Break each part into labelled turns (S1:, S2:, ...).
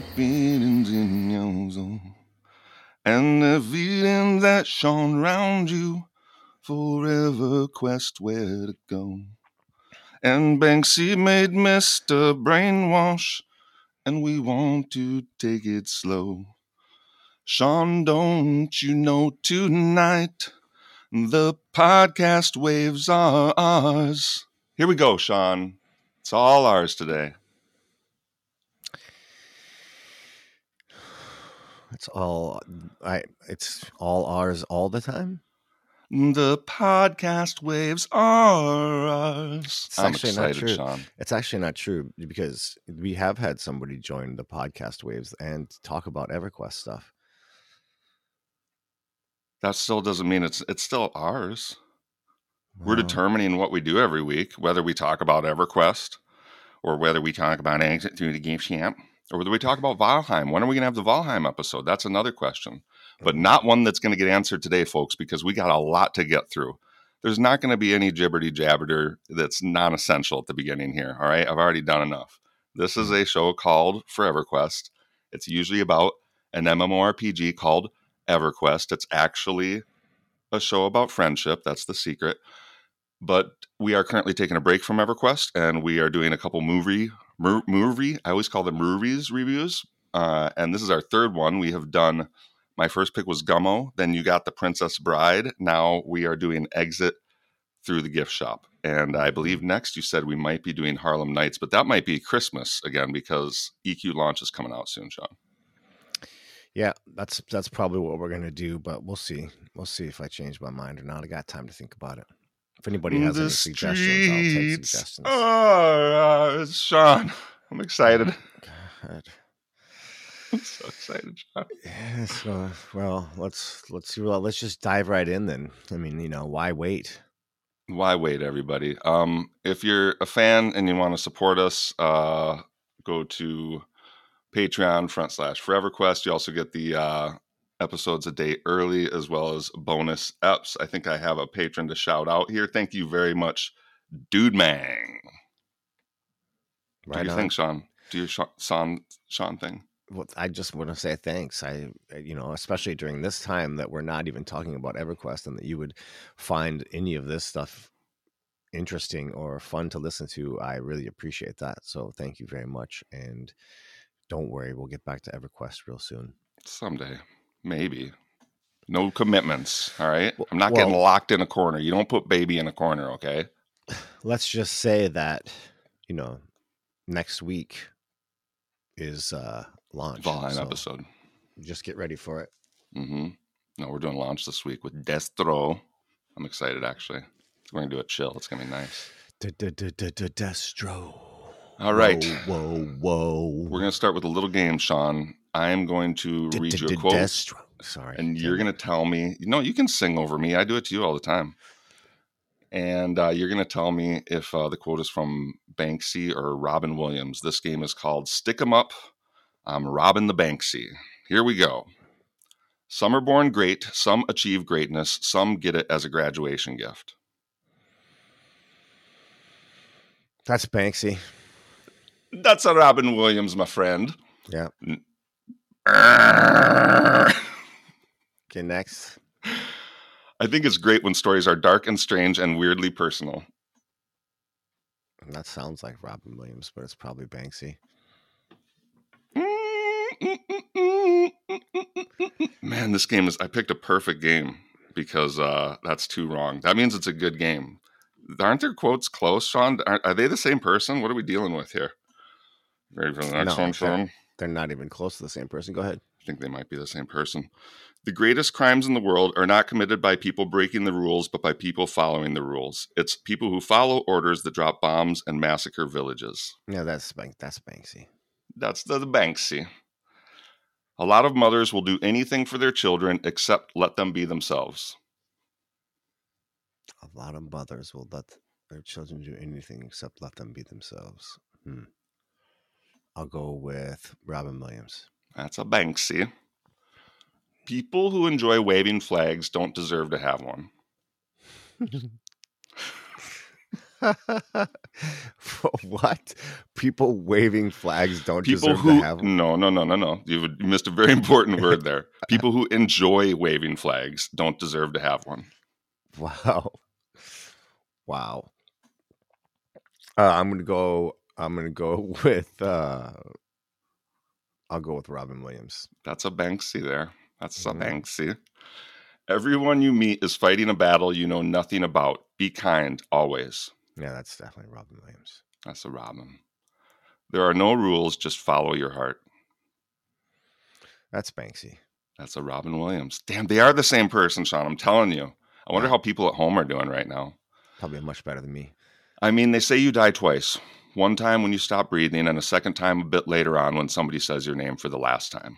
S1: feelings in your soul. And the feeling that shone round you forever quest where to go. And Banksy made Mr. Brainwash, and we want to take it slow. Sean, don't you know tonight the podcast waves are ours? Here we go, Sean. It's all ours today.
S2: It's all mm, I. It's all ours all the time.
S1: The podcast waves are ours.
S2: It's
S1: I'm
S2: actually not
S1: excited,
S2: true.
S1: Sean.
S2: It's actually not true because we have had somebody join the podcast waves and talk about EverQuest stuff.
S1: That still doesn't mean it's it's still ours. We're determining what we do every week, whether we talk about EverQuest or whether we talk about exit through the game champ or whether we talk about Valheim. When are we going to have the Valheim episode? That's another question, but not one that's going to get answered today, folks, because we got a lot to get through. There's not going to be any jibberty jabberter that's non essential at the beginning here. All right. I've already done enough. This is mm-hmm. a show called Forever Quest. It's usually about an MMORPG called EverQuest. It's actually a show about friendship. That's the secret. But we are currently taking a break from EverQuest, and we are doing a couple movie mo- movie. I always call them movies reviews. Uh, and this is our third one. We have done. My first pick was Gummo. Then you got the Princess Bride. Now we are doing Exit through the gift shop. And I believe next you said we might be doing Harlem Nights, but that might be Christmas again because EQ launch is coming out soon, Sean.
S2: Yeah, that's that's probably what we're gonna do, but we'll see. We'll see if I change my mind or not. I got time to think about it. If anybody has any
S1: The
S2: suggestions, I'll take suggestions.
S1: are ours. Sean, I'm excited.
S2: God.
S1: I'm so excited, Sean.
S2: Yeah, so, well, let's let's see. Well, let's just dive right in then. I mean, you know, why wait?
S1: Why wait, everybody? Um, if you're a fan and you want to support us, uh, go to Patreon front slash ForeverQuest. You also get the uh, episodes a day early as well as bonus eps. I think I have a patron to shout out here. Thank you very much, Dude Mang. What
S2: Right
S1: do you
S2: on.
S1: think, Sean? Do your Sean, Sean, thing?
S2: Well, I just want to say thanks. I, you know, especially during this time that we're not even talking about EverQuest, and that you would find any of this stuff interesting or fun to listen to. I really appreciate that. So thank you very much. And don't worry, we'll get back to EverQuest real soon.
S1: Someday, maybe. No commitments. All right. I'm not getting locked in a corner. You don't put baby in a corner. Okay.
S2: Let's just say that, you know, next week is uh launch.
S1: Valheim
S2: so
S1: episode.
S2: Just get ready for it.
S1: Mm-hmm. No, we're doing launch this week with Destro. I'm excited actually. We're gonna do it chill. It's gonna be nice.
S2: Destro.
S1: All right.
S2: Whoa, whoa.
S1: We're gonna start with a little game, Sean. I am going to read you a quote,
S2: Destro. Sorry.
S1: and you're gonna tell me. No, you can sing over me. I do it to you all the time. And uh, you're gonna tell me if uh, the quote is from Banksy or Robin Williams. This game is called Stick 'em Up. I'm Robin the Banksy. Here we go. Some are born great, some achieve greatness, some get it as a graduation gift.
S2: That's Banksy.
S1: That's a Robin Williams, my friend.
S2: Yeah. Okay, next.
S1: I think it's great when stories are dark and strange and weirdly personal.
S2: That sounds like Robin Williams, but it's probably Banksy.
S1: Man, this game is. I picked a perfect game because uh, that's too wrong. That means it's a good game. Aren't their quotes close, Sean? Are, are they the same person? What are we dealing with here? Ready for the next
S2: No,
S1: one, Sean?
S2: They're not even close to the same person. Go ahead.
S1: I think they might be the same person. The greatest crimes in the world are not committed by people breaking the rules, but by people following the rules. It's people who follow orders that drop bombs and massacre villages.
S2: Yeah, that's Bank. That's Banksy.
S1: That's the, the Banksy. A lot of mothers will do anything for their children except let them be themselves.
S2: A lot of mothers will let their children do anything except let them be themselves. Hmm. I'll go with Robin Williams.
S1: That's a Banksy. People who enjoy waving flags don't deserve to have one.
S2: what? People waving flags don't
S1: People
S2: deserve
S1: who
S2: to have them?
S1: no no no no no you you missed a very important word there. People who enjoy waving flags don't deserve to have one.
S2: Wow. Wow. Uh, I'm gonna go. I'm gonna go with. uh I'll go with Robin Williams.
S1: That's a Banksy there. That's a
S2: Mhm.
S1: Banksy. Everyone you meet is fighting a battle you know nothing about. Be kind always.
S2: Yeah, that's definitely Robin Williams.
S1: That's a Robin. There are no rules, just follow your heart.
S2: That's Banksy.
S1: That's a Robin Williams. Damn, they are the same person, Sean. I'm telling you. I wonder
S2: Yeah.
S1: how people at home are doing right now.
S2: Probably much better than me.
S1: I mean, they say you die twice. One time when you stop breathing, and a second time a bit later on when somebody says your name for the last time.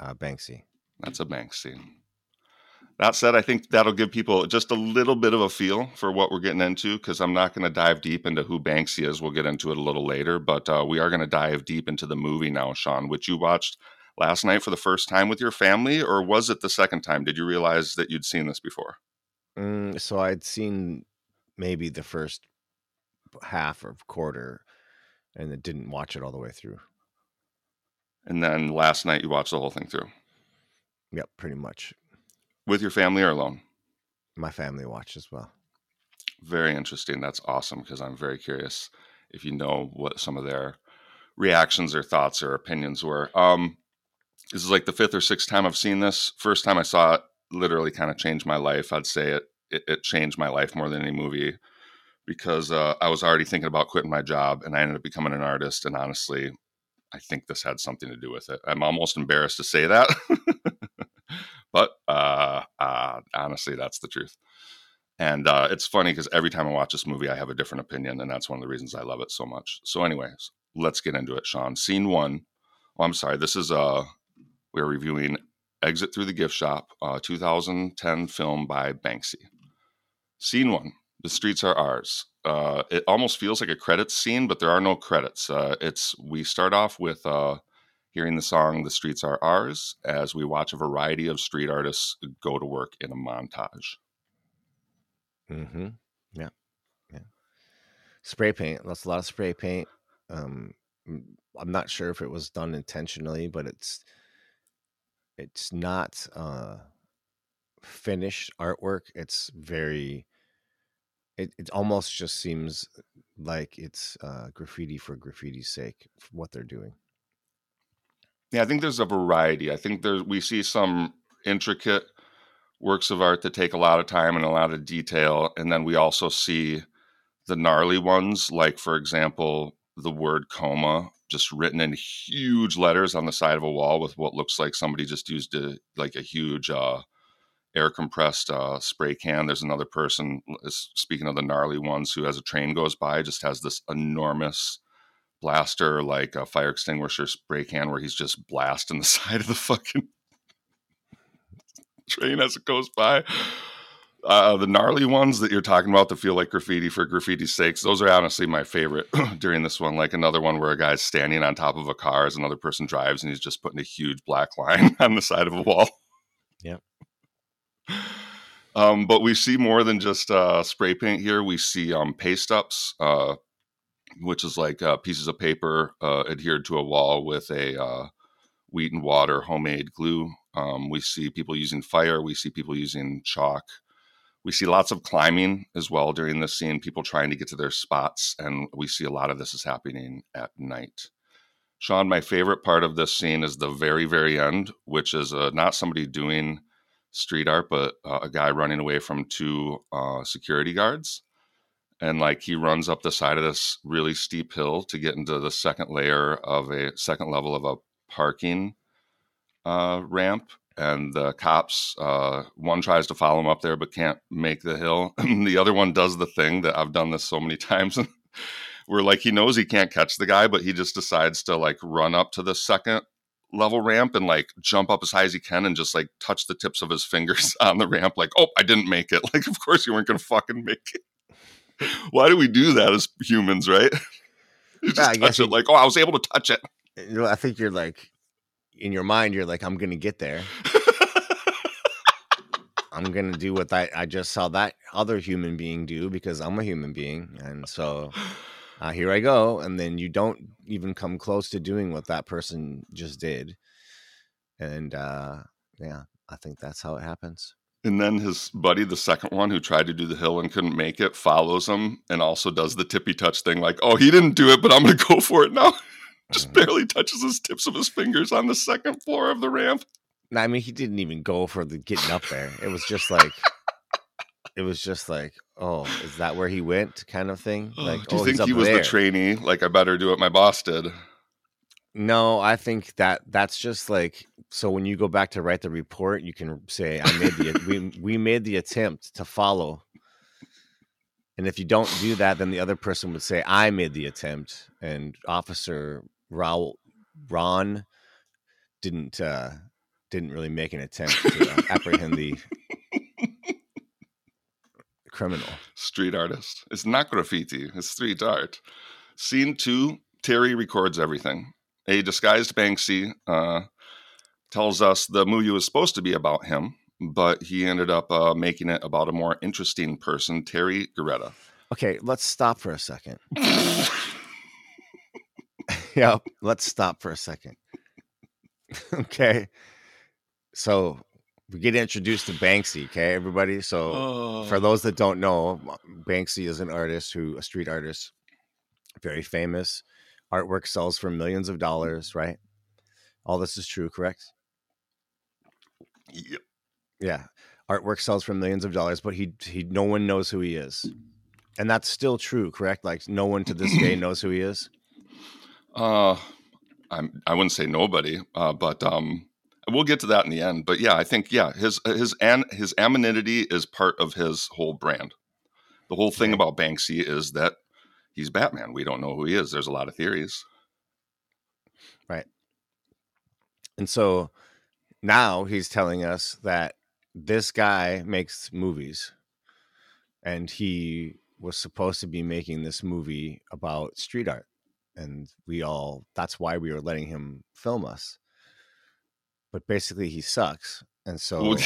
S2: Uh, Banksy.
S1: That's a Banksy. That said, I think that'll give people just a little bit of a feel for what we're getting into because I'm not going to dive deep into who Banksy is. We'll get into it a little later, but uh, we are going to dive deep into the movie now, Sean, which you watched last night for the first time with your family, or was it the second time? Did you realize that you'd seen this before?
S2: Mm, so I'd seen maybe the first half or quarter, and then didn't watch it all the way through.
S1: And then last night you watched the whole thing through
S2: Yep, pretty much.
S1: with your family or alone?
S2: My family watched as well.
S1: Very interesting. That's awesome because I'm very curious if you know what some of their reactions or thoughts or opinions were. Um, this is like the fifth or sixth time I've seen this. First time I saw it, literally kind of changed my life. I'd say it it, it changed my life more than any movie because uh, I was already thinking about quitting my job and I ended up becoming an artist. And honestly, I think this had something to do with it. I'm almost embarrassed to say that, but uh, uh, honestly, that's the truth. And uh, it's funny because every time I watch this movie, I have a different opinion, and that's one of the reasons I love it so much. So, anyways, let's get into it, Sean. Scene one. Oh, I'm sorry. This is uh, we're reviewing "Exit Through the Gift Shop," uh, 2010 film by Banksy. Scene one. The streets are ours. Uh, it almost feels like a credits scene, but there are no credits. Uh, it's we start off with uh, hearing the song "The Streets Are Ours" as we watch a variety of street artists go to work in a montage.
S2: Mm-hmm. Yeah, yeah. Spray paint. That's a lot of spray paint. Um, I'm not sure if it was done intentionally, but it's it's not uh finished artwork. It's very. It it almost just seems like it's uh, graffiti for graffiti's sake. What they're doing.
S1: Yeah, I think there's a variety. I think there's we see some intricate works of art that take a lot of time and a lot of detail, and then we also see the gnarly ones, like for example, the word coma just written in huge letters on the side of a wall with what looks like somebody just used a like a huge uh, air compressed uh, spray can. There's another person speaking of the gnarly ones who, as a train goes by, just has this enormous blaster like a fire extinguisher spray can where he's just blasting the side of the fucking train as it goes by. Uh, the gnarly ones that you're talking about that feel like graffiti for graffiti's sakes, those are honestly my favorite during this one. Like another one where a guy's standing on top of a car as another person drives and he's just putting a huge black line on the side of a wall. Um, but we see more than just uh, spray paint here. We see um, paste ups, uh, which is like uh, pieces of paper uh, adhered to a wall with a uh, wheat and water homemade glue. Um, we see people using fire. We see people using chalk. We see lots of climbing as well during this scene, people trying to get to their spots. And we see a lot of this is happening at night. Sean, my favorite part of this scene is the very, very end, which is uh, not somebody doing street art, but uh, a guy running away from two uh, security guards. And like he runs up the side of this really steep hill to get into the second layer of a second level of a parking uh, ramp. And the cops, uh, one tries to follow him up there, but can't make the hill. the other one does the thing that I've done this so many times, where like he knows he can't catch the guy, but he just decides to like run up to the second level ramp and like jump up as high as he can and just like touch the tips of his fingers on the ramp, like, oh, I didn't make it. Like, of course you weren't gonna fucking make it. Why do we do that as humans, right? You just
S2: guess
S1: touch it like, oh, I was able to touch it.
S2: Eh, you know, I think you're like in your mind, you're like, I'm gonna get there. I'm gonna do what I, I just saw that other human being do because I'm a human being, and so uh, here I go. And then you don't even come close to doing what that person just did, and uh, yeah, I think that's how it happens.
S1: And then his buddy, the second one who tried to do the hill and couldn't make it, follows him and also does the tippy touch thing like, oh, he didn't do it, but I'm going to go for it now. Just
S2: Mhm.
S1: barely touches his tips of his fingers on the second floor of the ramp.
S2: I mean, he didn't even go for the getting up there. It was just like, it was just like, oh, is that where he went, kind of thing. Like,
S1: do you
S2: oh,
S1: think he was
S2: there.
S1: the trainee? Like, I better do what my boss did.
S2: No, I think that that's just like so. When you go back to write the report, you can say, "I made the we we made the attempt to follow." And if you don't do that, then the other person would say, "I made the attempt," and Officer Raul Ron didn't uh, didn't really make an attempt to uh, apprehend the criminal.
S1: Street artist. It's not graffiti, it's street art. Scene two Terry records everything. A disguised Banksy uh, tells us the movie was supposed to be about him, but he ended up uh, making it about a more interesting person, Terry Guetta.
S2: Okay, let's stop for a second. yeah, let's stop for a second. okay. So we get introduced to Banksy, okay, everybody? So
S1: Oh.
S2: for those that don't know, Banksy is an artist who a street artist, very famous. Artwork sells for millions of dollars, right? All this is true, correct?
S1: Yep.
S2: Yeah. Artwork sells for millions of dollars, but he he no one knows who he is. And that's still true, correct? Like no one to this day knows who he is.
S1: Uh, I'm, I wouldn't say nobody, uh, but um, we'll get to that in the end. But yeah, I think yeah, his his and his anonymity is part of his whole brand. The whole thing about Banksy is that he's Batman. We don't know who he is. There's a lot of theories. Right.
S2: And so now he's telling us that this guy makes movies and he was supposed to be making this movie about street art. And we all, that's why we were letting him film us. But basically, he sucks. And so
S1: Well,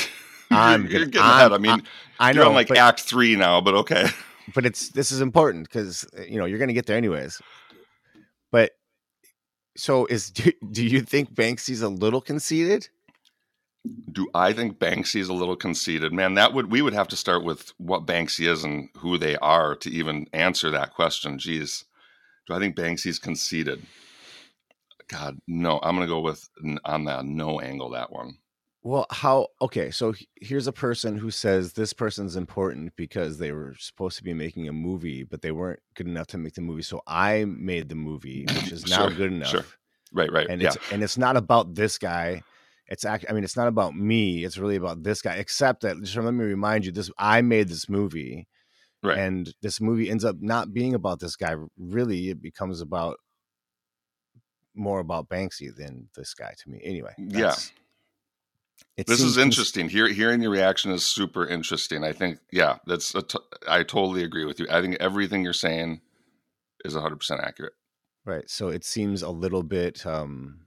S2: I'm
S1: you're, you're getting
S2: I'm-
S1: ahead. I mean,
S2: I
S1: you're
S2: know,
S1: on like
S2: but,
S1: Act Three now, but okay.
S2: but it's this is important because uh, you know you're going to get there anyways. But so is do, do you think Banksy's a little conceited?
S1: Do I think Banksy's a little conceited? Man, that would we would have to start with what Banksy is and who they are to even answer that question. Jeez. Do I think Banksy's conceited? God, no. I'm gonna go with on that no angle that one.
S2: Well, how? Okay, so here's a person who says this person's important because they were supposed to be making a movie, but they weren't good enough to make the movie. So I made the movie, which is now
S1: Sure,
S2: good enough.
S1: sure. Right, right.
S2: And
S1: yeah.
S2: it's and it's not about this guy. It's act. I mean, it's not about me. It's really about this guy. Except that, just let me remind you, this I made this movie,
S1: Right.
S2: and this movie ends up not being about this guy. Really, it becomes about more about Banksy than this guy to me. Anyway,
S1: Yeah. This is
S2: cons-
S1: interesting. Hear, hearing your reaction is super interesting. I think, yeah, that's a t- I totally agree with you. I think everything you're saying is 100% accurate.
S2: Right. So it seems a little bit um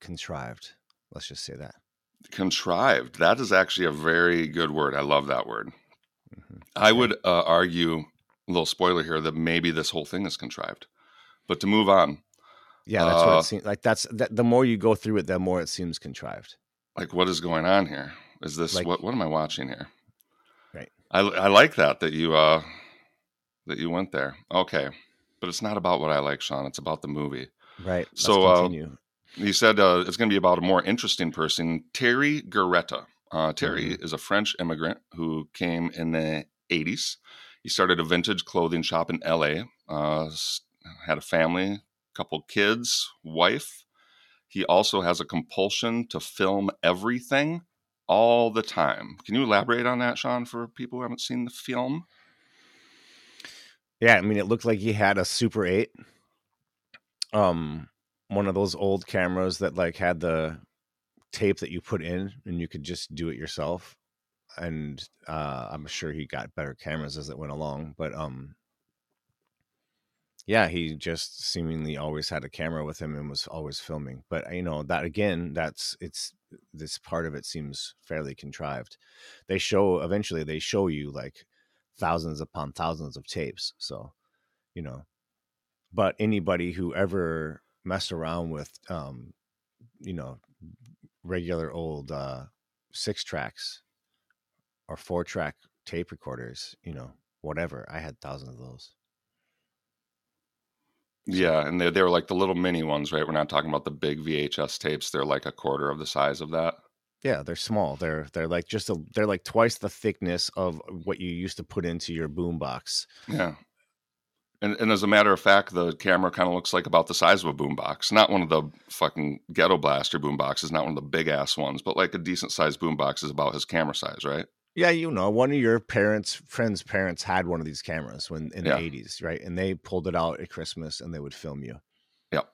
S2: contrived. Let's just say that.
S1: Contrived. That is actually a very good word. I love that word.
S2: Mhm.
S1: I would uh, argue, a little spoiler here, that maybe this whole thing is contrived. But to move on,
S2: Yeah, that's what
S1: Uh,
S2: it seems like. That's that. The more you go through it, the more it seems contrived.
S1: like what is going on here? Is this
S2: Like-
S1: what? What am I watching here?
S2: Right.
S1: I, I like that that you uh that you went there. Okay, but it's not about what I like, Sean. It's about the movie.
S2: Right. Let's
S1: So, uh. You said uh, it's going to be about a more interesting person, Terry Guetta. Uh, Terry
S2: Mm-hmm.
S1: is a French immigrant who came in the 80s. He started a vintage clothing shop in LA, uh, had a family, couple kids, wife. He also has a compulsion to film everything all the time. Can you elaborate on that, Sean, for people who haven't seen the film?
S2: yeah, I mean, it looked like he had a Super Eight, um, one of those old cameras that like had the tape that you put in, and you could just do it yourself. And uh, I'm sure he got better cameras as it went along, but um, Yeah, he just seemingly always had a camera with him and was always filming. But you know that again, that's it's this part of it seems fairly contrived. They show eventually they show you like thousands upon thousands of tapes. So, you know, but anybody who ever messed around with um, you know, regular old uh six tracks or four track tape recorders, you know, whatever. I had thousands of those.
S1: Yeah, and they they were like the little mini ones, right? We're not talking about the big VHS tapes. They're like a quarter of the size of that.
S2: Yeah, they're small. They're they're like just a they're like twice the thickness of what you used to put into your boombox.
S1: Yeah. And, and as a matter of fact, the camera kind of looks like about the size of a boombox. Not one of the fucking ghetto blaster boomboxes, not one of the big ass ones, but like a decent sized boombox is about his camera size, right?
S2: Yeah, you know, one of your parents' friends' parents had one of these cameras when in
S1: Yeah.
S2: the eighties, right? And they pulled it out at Christmas and they would film you.
S1: Yep.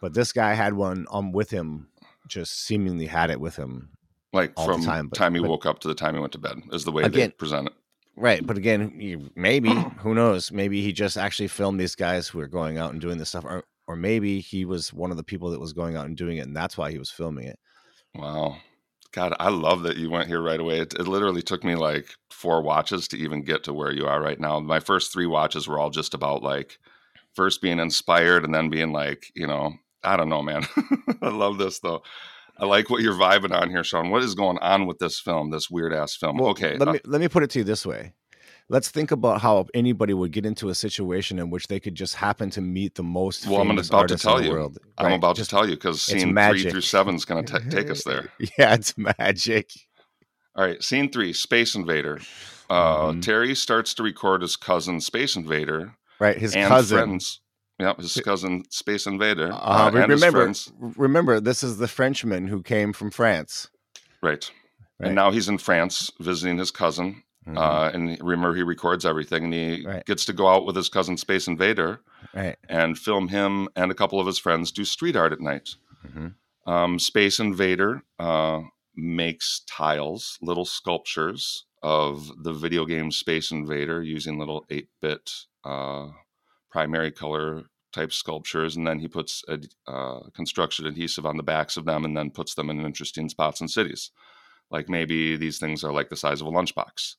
S2: But this guy had one um with him, just seemingly had it with him.
S1: Like
S2: All the
S1: from
S2: time, but-
S1: time he
S2: but-
S1: woke up to the time he went to bed is the way they
S2: Again-
S1: present it.
S2: Right. But again, maybe, who knows? Maybe he just actually filmed these guys who were going out and doing this stuff. Or or maybe he was one of the people that was going out and doing it and that's why he was filming it.
S1: Wow. God, I love that you went here right away. It, it literally took me like four watches to even get to where you are right now. My first three watches were all just about like first being inspired and then being like, you know, I don't know, man. I love this though. I like what you're vibing on here, Sean. What is going on with this film, this weird ass film?
S2: Well,
S1: okay.
S2: Let
S1: uh,
S2: me let me put it to you this way. Let's think about how anybody would get into a situation in which they could just happen to meet the most
S1: Well, I'm about to tell
S2: in the
S1: you.
S2: world.
S1: I'm about
S2: Just-
S1: to tell you because scene three through seven is going to take us there.
S2: Yeah, it's magic.
S1: All right, scene three, Space Invader. Uh,
S2: Mhm.
S1: Terry starts to record his cousin, Space Invader,
S2: Right, his
S1: and
S2: cousin.
S1: friends. Yep, his cousin, Space Invader.
S2: Uh,
S1: uh,
S2: remember, remember, this is the Frenchman who came from France.
S1: Right.
S2: Right.
S1: And now he's in France visiting his cousin.
S2: Mhm.
S1: Uh, and remember, he records everything and he
S2: Right.
S1: gets to go out with his cousin, Space Invader,
S2: right.
S1: and film him and a couple of his friends do street art at night.
S2: Mhm.
S1: Um, Space Invader uh, makes tiles, little sculptures of the video game Space Invader using little 8 bit uh, primary color type sculptures. And then he puts a uh, construction adhesive on the backs of them and then puts them in interesting spots and cities. Like maybe these things are like the size of a lunchbox.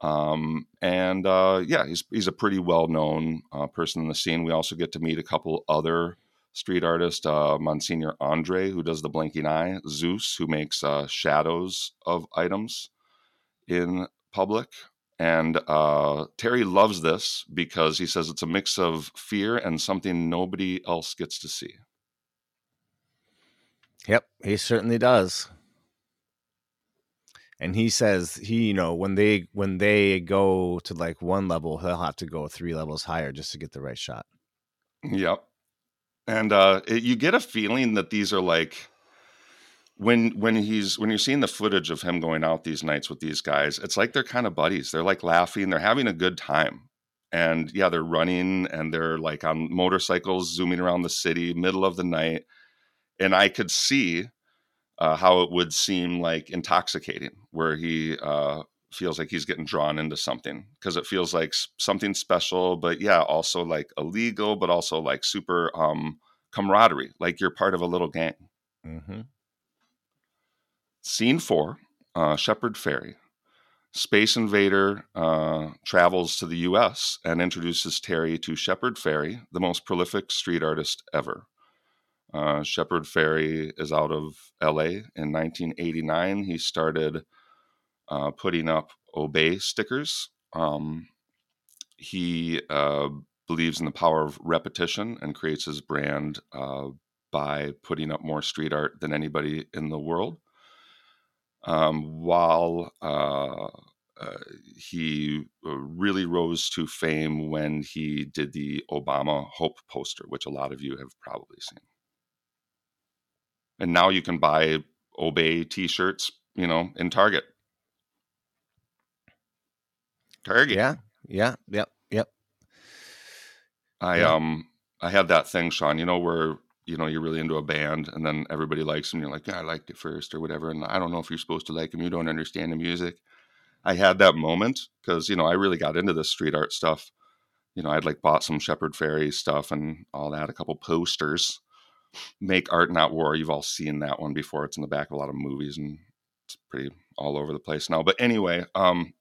S1: Um, and uh, yeah, he's he's a pretty well known uh, person in the scene. We also get to meet a couple other street artists, uh, Monsignor Andre, who does the blinking eye, Zeus, who makes uh, shadows of items in public. And uh, Terry loves this because he says it's a mix of fear and something nobody else gets to see.
S2: Yep, he certainly does. And he says he, you know, when they when they go to like one level, he'll have to go three levels higher just to get the right shot.
S1: Yep. And uh, it, you get a feeling that these are like when when he's when you're seeing the footage of him going out these nights with these guys, it's like they're kind of buddies. They're like laughing, they're having a good time. And yeah, they're running and they're like on motorcycles zooming around the city, middle of the night. And I could see uh, how it would seem like intoxicating, where he uh, feels like he's getting drawn into something because it feels like something special, but yeah, also like illegal, but also like super um, camaraderie, like you're part of a little gang.
S2: Mm-hmm.
S1: Scene four, uh, Shepard Fairey. Space Invader uh, travels to the U.S. and introduces Terry to Shepard Fairey, the most prolific street artist ever. Uh, Shepard Fairey is out of L.A. In 1989, he started uh, putting up Obey stickers. Um, he uh, believes in the power of repetition and creates his brand uh, by putting up more street art than anybody in the world. Um, while uh, uh, he really rose to fame when he did the Obama Hope poster, which a lot of you have probably seen. And now you can buy Obey T-shirts, you know, in Target. Target.
S2: Yeah, yeah, yep, yep.
S1: I
S2: Yeah.
S1: um I had that thing, Sean. You know where you know you're really into a band, and then everybody likes them. You're like, yeah, I liked it first, or whatever. And I don't know if you're supposed to like them. You don't understand the music. I had that moment because you know I really got into this street art stuff you know, I'd like bought some Shepard Fairey stuff and all that, a couple posters. Make Art Not War. You've all seen that one before. It's in the back of a lot of movies and it's pretty all over the place now. But anyway, um,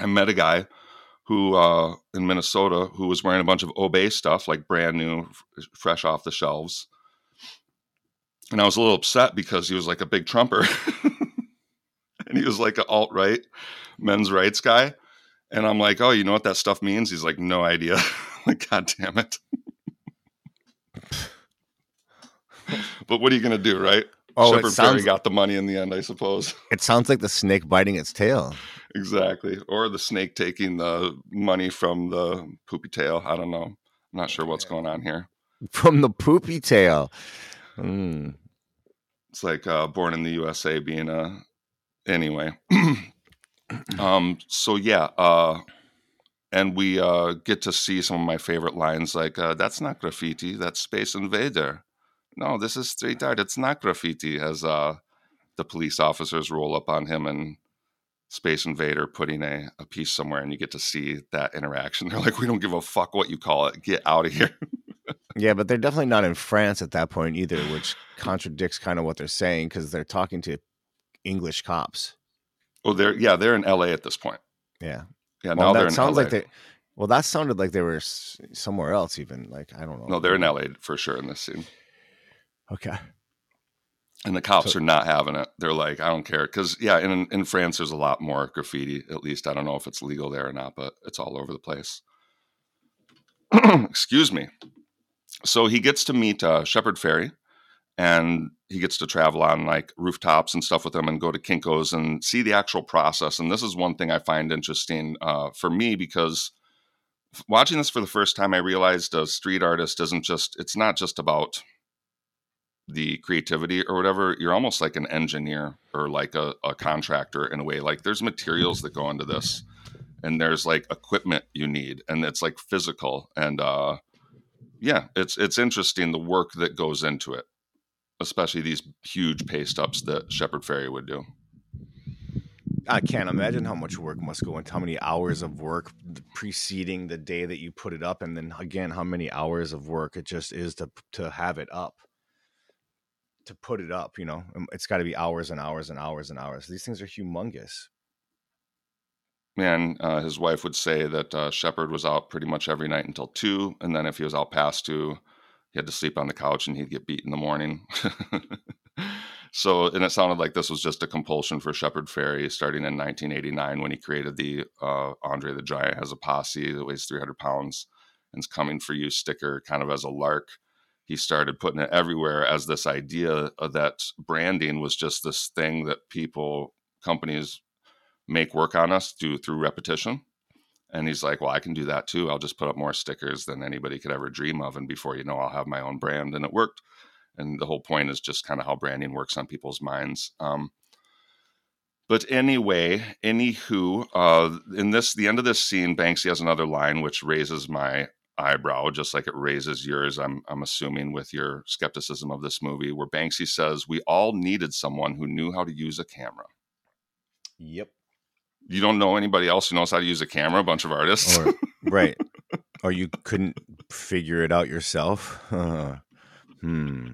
S1: I met a guy who uh, in Minnesota who was wearing a bunch of Obey stuff, like brand new, f- fresh off the shelves. And I was a little upset because he was like a big Trumper. and he was like an alt right men's rights guy. And I'm like, oh, you know what that stuff means? He's like, no idea. like, God damn it. but what are you going to do, right?
S2: Oh, it
S1: Shepard
S2: sounds
S1: Fairey got the money in the end, I suppose.
S2: it sounds like the snake biting its tail.
S1: exactly. Or the snake taking the money from the poopy tail. I don't know. I'm not sure what's going on here.
S2: From the poopy tail. Mm.
S1: It's like uh, Born in the USA being a. Anyway. um. So, yeah. Uh, and we uh, get to see some of my favorite lines like, uh, that's not graffiti, that's Space Invader. No, this is street art. It's not graffiti. As uh, the police officers roll up on him and Space Invader putting a, a piece somewhere, and you get to see that interaction. They're like, we don't give a fuck what you call it. Get out of here.
S2: Yeah, but they're definitely not in France at that point either, which contradicts kind of what they're saying because they're talking to English cops.
S1: oh, they're, yeah, they're in LA at this point.
S2: Yeah.
S1: Yeah,
S2: Well,
S1: now they're
S2: sounds
S1: LA.
S2: like they. Well, that sounded like they were somewhere else, even. Like I don't know.
S1: no, they're in LA for sure in this scene.
S2: Okay.
S1: And the cops
S2: So-
S1: are not having it. They're like, I don't care. Because, yeah, in, in France, there's a lot more graffiti. At least I don't know if it's legal there or not, but it's all over the place. Excuse me. So he gets to meet uh, Shepard Fairey and he gets to travel on like rooftops and stuff with them and go to Kinko's and see the actual process. And this is one thing I find interesting uh, for me because watching this for the first time, I realized a street artist isn't just, it's not just about the creativity or whatever, you're almost like an engineer or like a, a contractor in a way. Like there's materials that go into this and there's like equipment you need and it's like physical. And uh yeah, it's it's interesting the work that goes into it, especially these huge paste ups that Shepard Fairey would do.
S2: I can't imagine how much work must go into how many hours of work preceding the day that you put it up, and then again how many hours of work it just is to to have it up, to put it up. You know, Um, it's got to be hours and hours and hours and hours. These things are humongous.
S1: Man, uh, his wife would say that uh, Shepard was out pretty much every night until two, and then if he was out past two, he had to sleep on the couch and he'd get beat in the morning. so, and it sounded like this was just a compulsion for Shepard Fairey starting in 1989 when he created the uh, Andre the Giant has a posse that weighs 300 pounds and is coming for you sticker kind of as a lark. He started putting it everywhere as this idea that branding was just this thing that people, companies make work on us do through repetition. And he's like, Well, I can do that too. I'll just put up more stickers than anybody could ever dream of. And before you know, I'll have my own brand. And it worked. And the whole point is just kind of how branding works on people's minds. Um, but anyway, anywho, uh, in this, the end of this scene, Banksy has another line which raises my eyebrow, just like it raises yours. I'm, I'm assuming with your skepticism of this movie, where Banksy says, "We all needed someone who knew how to use a camera."
S2: Yep.
S1: You don't know anybody else who knows how to use a camera? A bunch of artists.
S2: Or right. Or you couldn't figure it out yourself. hmm.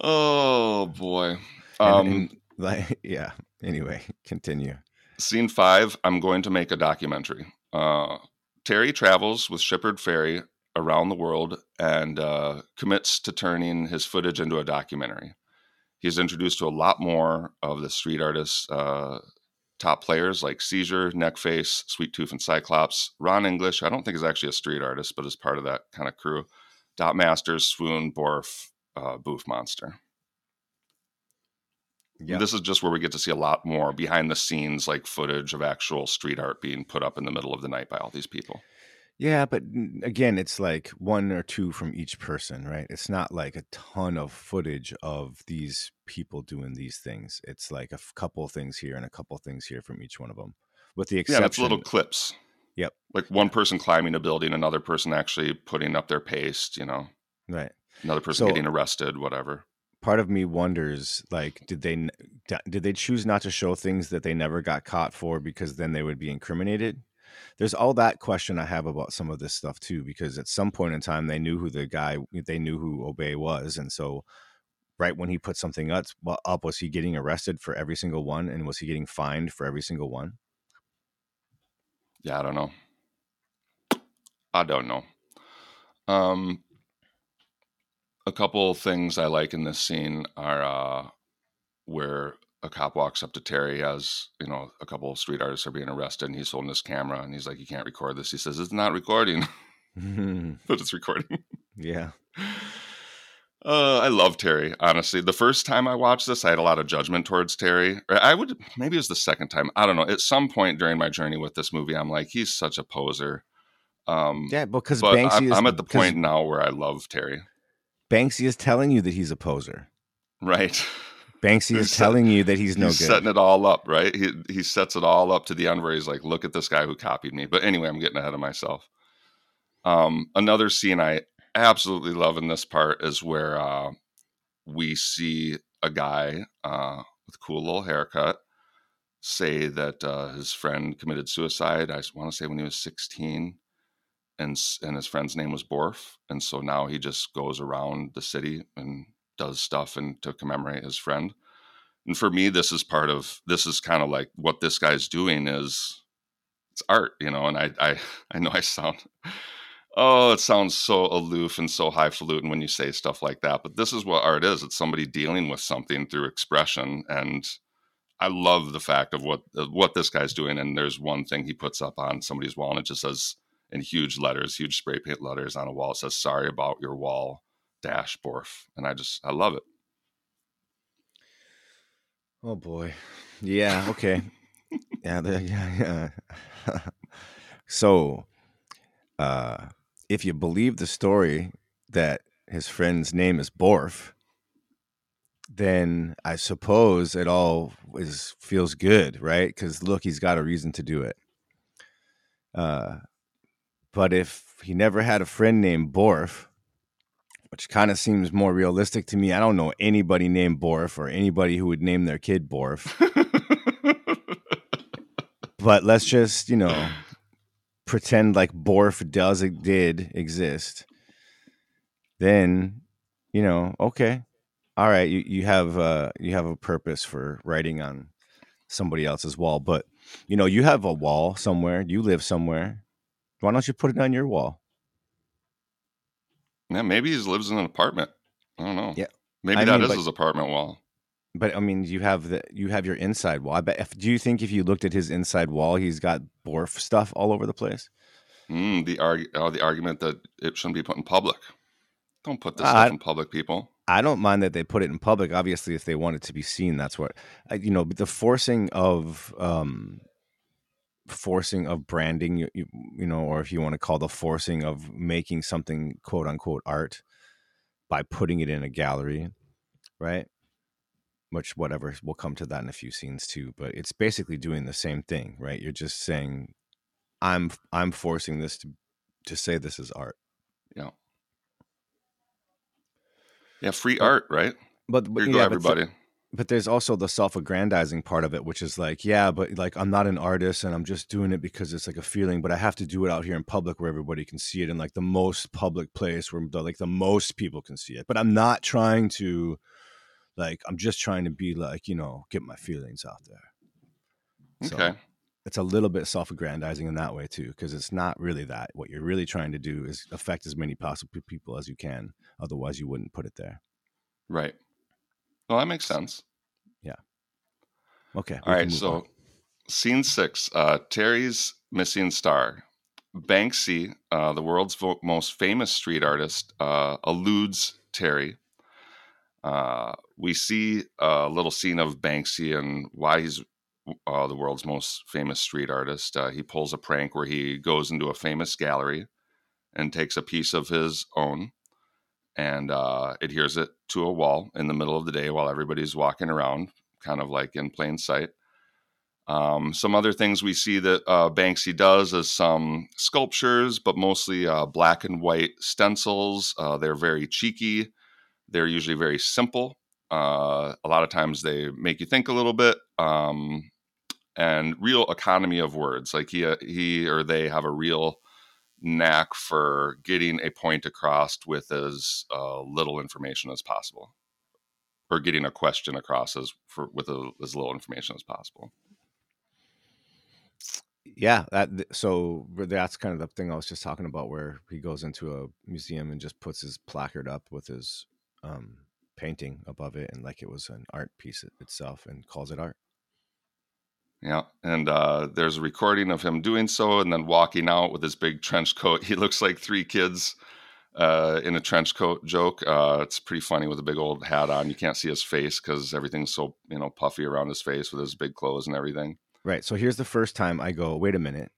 S1: oh boy.
S2: And-
S1: Um,
S2: and, like, yeah. Anyway, continue.
S1: Scene five, I'm going to make a documentary. Uh, Terry travels with Shepard Fairey around the world and uh, commits to turning his footage into a documentary. He's introduced to a lot more of the street artists, uh, top players like Seizure, Neckface, Sweet Tooth, and Cyclops. Ron English, I don't think is actually a street artist, but is part of that kind of crew. Dot Masters, Swoon, Borf, uh, Buffmonster.
S2: Yeah.
S1: This is just where we get to see a lot more behind the scenes, like footage of actual street art being put up in the middle of the night by all these people.
S2: Yeah, but again, it's like one or two from each person, right? It's not like a ton of footage of these people doing these things. It's like a f- couple things here and a couple things here from each one of them, with the exception.
S1: Yeah, it's little clips.
S2: Yep.
S1: Like one person climbing a building, another person actually putting up their paste, you know,
S2: right.
S1: another person
S2: So-
S1: getting arrested, whatever.
S2: Part of me wonders, like, did they did they choose not to show things that they never got caught for because then they would be incriminated? there's all that question I have about some of this stuff too, because at some point in time they knew who the guy, they knew who Obey was, and so right when he put something up, up was he getting arrested for every single one, and was he getting fined for every single one?
S1: Yeah, I don't know. I don't know. Um, a couple things I like in this scene are uh, where a cop walks up to Terry as you know a couple of street artists are being arrested, and he's holding his camera, and he's like, "You can't record this." He says, "It's not recording, but it's recording."
S2: yeah.
S1: Uh, I love Terry. Honestly, the first time I watched this, I had a lot of judgment towards Terry. I would maybe it was the second time. I don't know. At some point during my journey with this movie, I'm like, he's such a poser.
S2: Um, yeah, because Banksy
S1: I'm,
S2: is,
S1: I'm at the point now where I love Terry.
S2: Banksy is telling you that he's a poser.
S1: Right.
S2: Banksy is telling you that he's no
S1: he's
S2: good.
S1: setting it all up, right? He he sets it all up to the end where he's like, "Look at this guy who copied me." But anyway, I'm getting ahead of myself. Um, another scene I absolutely love in this part is where uh, we see a guy uh, with a cool little haircut say that uh, his friend committed suicide. I want to say when he was 16, and and his friend's name was Borf, and so now he just goes around the city and does stuff and to commemorate his friend. And for me, this is part of this is kind of like what this guy's doing is it's art, you know. And I I I know I sound oh, it sounds so aloof and so highfalutin when you say stuff like that, but this is what art is. It's somebody dealing with something through expression and I love the fact of what what this guy's doing. And there's one thing he puts up on somebody's wall, and it just says in huge letters, huge spray paint letters on a wall. It says, "Sorry about your wall, dash Borf," and I just I love it.
S2: Oh boy, yeah, okay, yeah, yeah, yeah. so, uh, if you believe the story that his friend's name is Borf, then I suppose it all is feels good, right? Because look, he's got a reason to do it. Uh, but if he never had a friend named Borf, which kind of seems more realistic to me. I don't know anybody named Borf or anybody who would name their kid Borf. but let's just, you know, pretend like Borf does it did exist. Then, you know, okay. All right, you, you have uh you have a purpose for writing on somebody else's wall, but you know, you have a wall somewhere, you live somewhere. Why don't you put it on your wall?
S1: Yeah, maybe he lives in an apartment. I don't know.
S2: Yeah,
S1: maybe I that mean, is but, his apartment wall.
S2: But I mean, you have the you have your inside wall. I bet. If, do you think if you looked at his inside wall, he's got Borf stuff all over the place?
S1: Mm, the arg- oh, the argument that it shouldn't be put in public. Don't put this uh, stuff in public, people.
S2: I don't mind that they put it in public. Obviously, if they want it to be seen, that's what you know. The forcing of um, forcing of branding, you, you, you know, or if you want to call the forcing of making something quote unquote art by putting it in a gallery, right? Which whatever, we'll come to that in a few scenes too. But it's basically doing the same thing, right? You're just saying, I'm I'm forcing this to to say this is art.
S1: Yeah. Yeah, free but, art, right?
S2: But, but
S1: Here you go
S2: yeah,
S1: everybody.
S2: But, but there's also the self-aggrandizing part of it which is like yeah but like i'm not an artist and i'm just doing it because it's like a feeling but i have to do it out here in public where everybody can see it in like the most public place where the, like the most people can see it. But i'm not trying to like i'm just trying to be like you know get my feelings out there.
S1: Okay. so
S2: it's a little bit self-aggrandizing in that way too because it's not really that. What you're really trying to do is affect as many possible people as you can otherwise you wouldn't put it there.
S1: Right well, that makes sense.
S2: Yeah. Okay.
S1: All right. So, on. scene six uh, Terry's missing star. Banksy, uh, the world's most famous street artist, uh, eludes Terry. Uh, we see a little scene of Banksy and why he's uh, the world's most famous street artist. Uh, he pulls a prank where he goes into a famous gallery and takes a piece of his own and uh, adheres it to a wall in the middle of the day while everybody's walking around, kind of like in plain sight. Um, some other things we see that uh, Banksy does is some sculptures, but mostly uh, black and white stencils. Uh, they're very cheeky. They're usually very simple. Uh, a lot of times they make you think a little bit. Um, and real economy of words. Like he uh, he or they have a real knack for getting a point across with as uh, little information as possible, or getting a question across as for with a, as little information as possible.
S2: Yeah, that so that's kind of the thing I was just talking about, where he goes into a museum and just puts his placard up with his um, painting above it, and like it was an art piece itself, and calls it art.
S1: Yeah, and uh, there's a recording of him doing so, and then walking out with his big trench coat. He looks like three kids uh, in a trench coat joke. Uh, it's pretty funny with a big old hat on. You can't see his face because everything's so you know puffy around his face with his big clothes and everything.
S2: Right. So here's the first time I go. Wait a minute.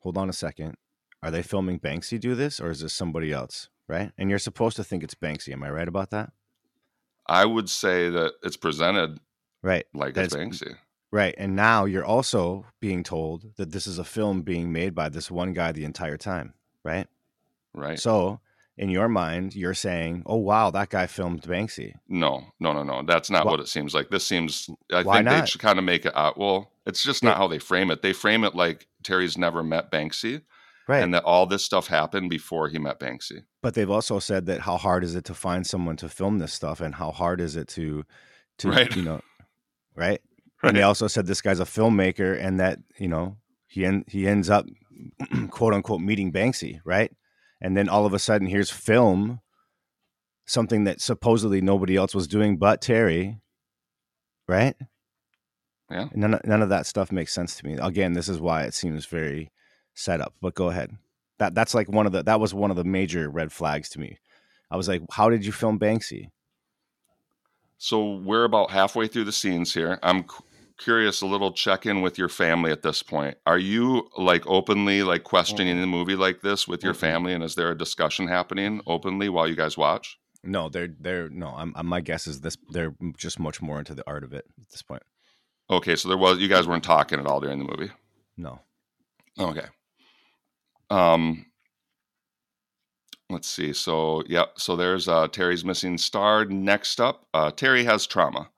S2: Hold on a second. Are they filming Banksy do this, or is this somebody else? Right. And you're supposed to think it's Banksy. Am I right about that?
S1: I would say that it's presented
S2: right
S1: like it's Banksy.
S2: Right. And now you're also being told that this is a film being made by this one guy the entire time. Right.
S1: Right.
S2: So in your mind, you're saying, "Oh wow, that guy filmed Banksy."
S1: No, no, no, no. That's not what it seems like. This seems. I
S2: Why
S1: think
S2: not?
S1: they should kind of make it. out. well, it's just not how they frame it. They frame it like Terry's never met Banksy,
S2: Right.
S1: and that all this stuff happened before he met Banksy.
S2: but they've also said that how hard is it to find someone to film this stuff, and how hard is it to, to
S1: Right.
S2: you know, right? And they also said this guy's a filmmaker, and that you know he en- he ends up quote unquote meeting Banksy, right? And then all of a sudden, here's film, something that supposedly nobody else was doing but Terry, right?
S1: Yeah.
S2: None of, none of that stuff makes sense to me. Again, this is why it seems very set up. But go ahead. That that's like one of the that was one of the major red flags to me. I was like, how did you film Banksy?
S1: So we're about halfway through the scenes here. I'm curious a little check in with your family at this point. Are you like openly like questioning the movie like this with your family, and is there a discussion happening openly while you guys watch?
S2: No, they're they're no. I'm, I'm my guess is this they're just much more into the art of it at this point.
S1: Okay, so there was you guys weren't talking at all during the movie.
S2: No.
S1: Okay. Um let's see. So yep, so there's uh Terry's missing star. Next up, uh Terry has trauma.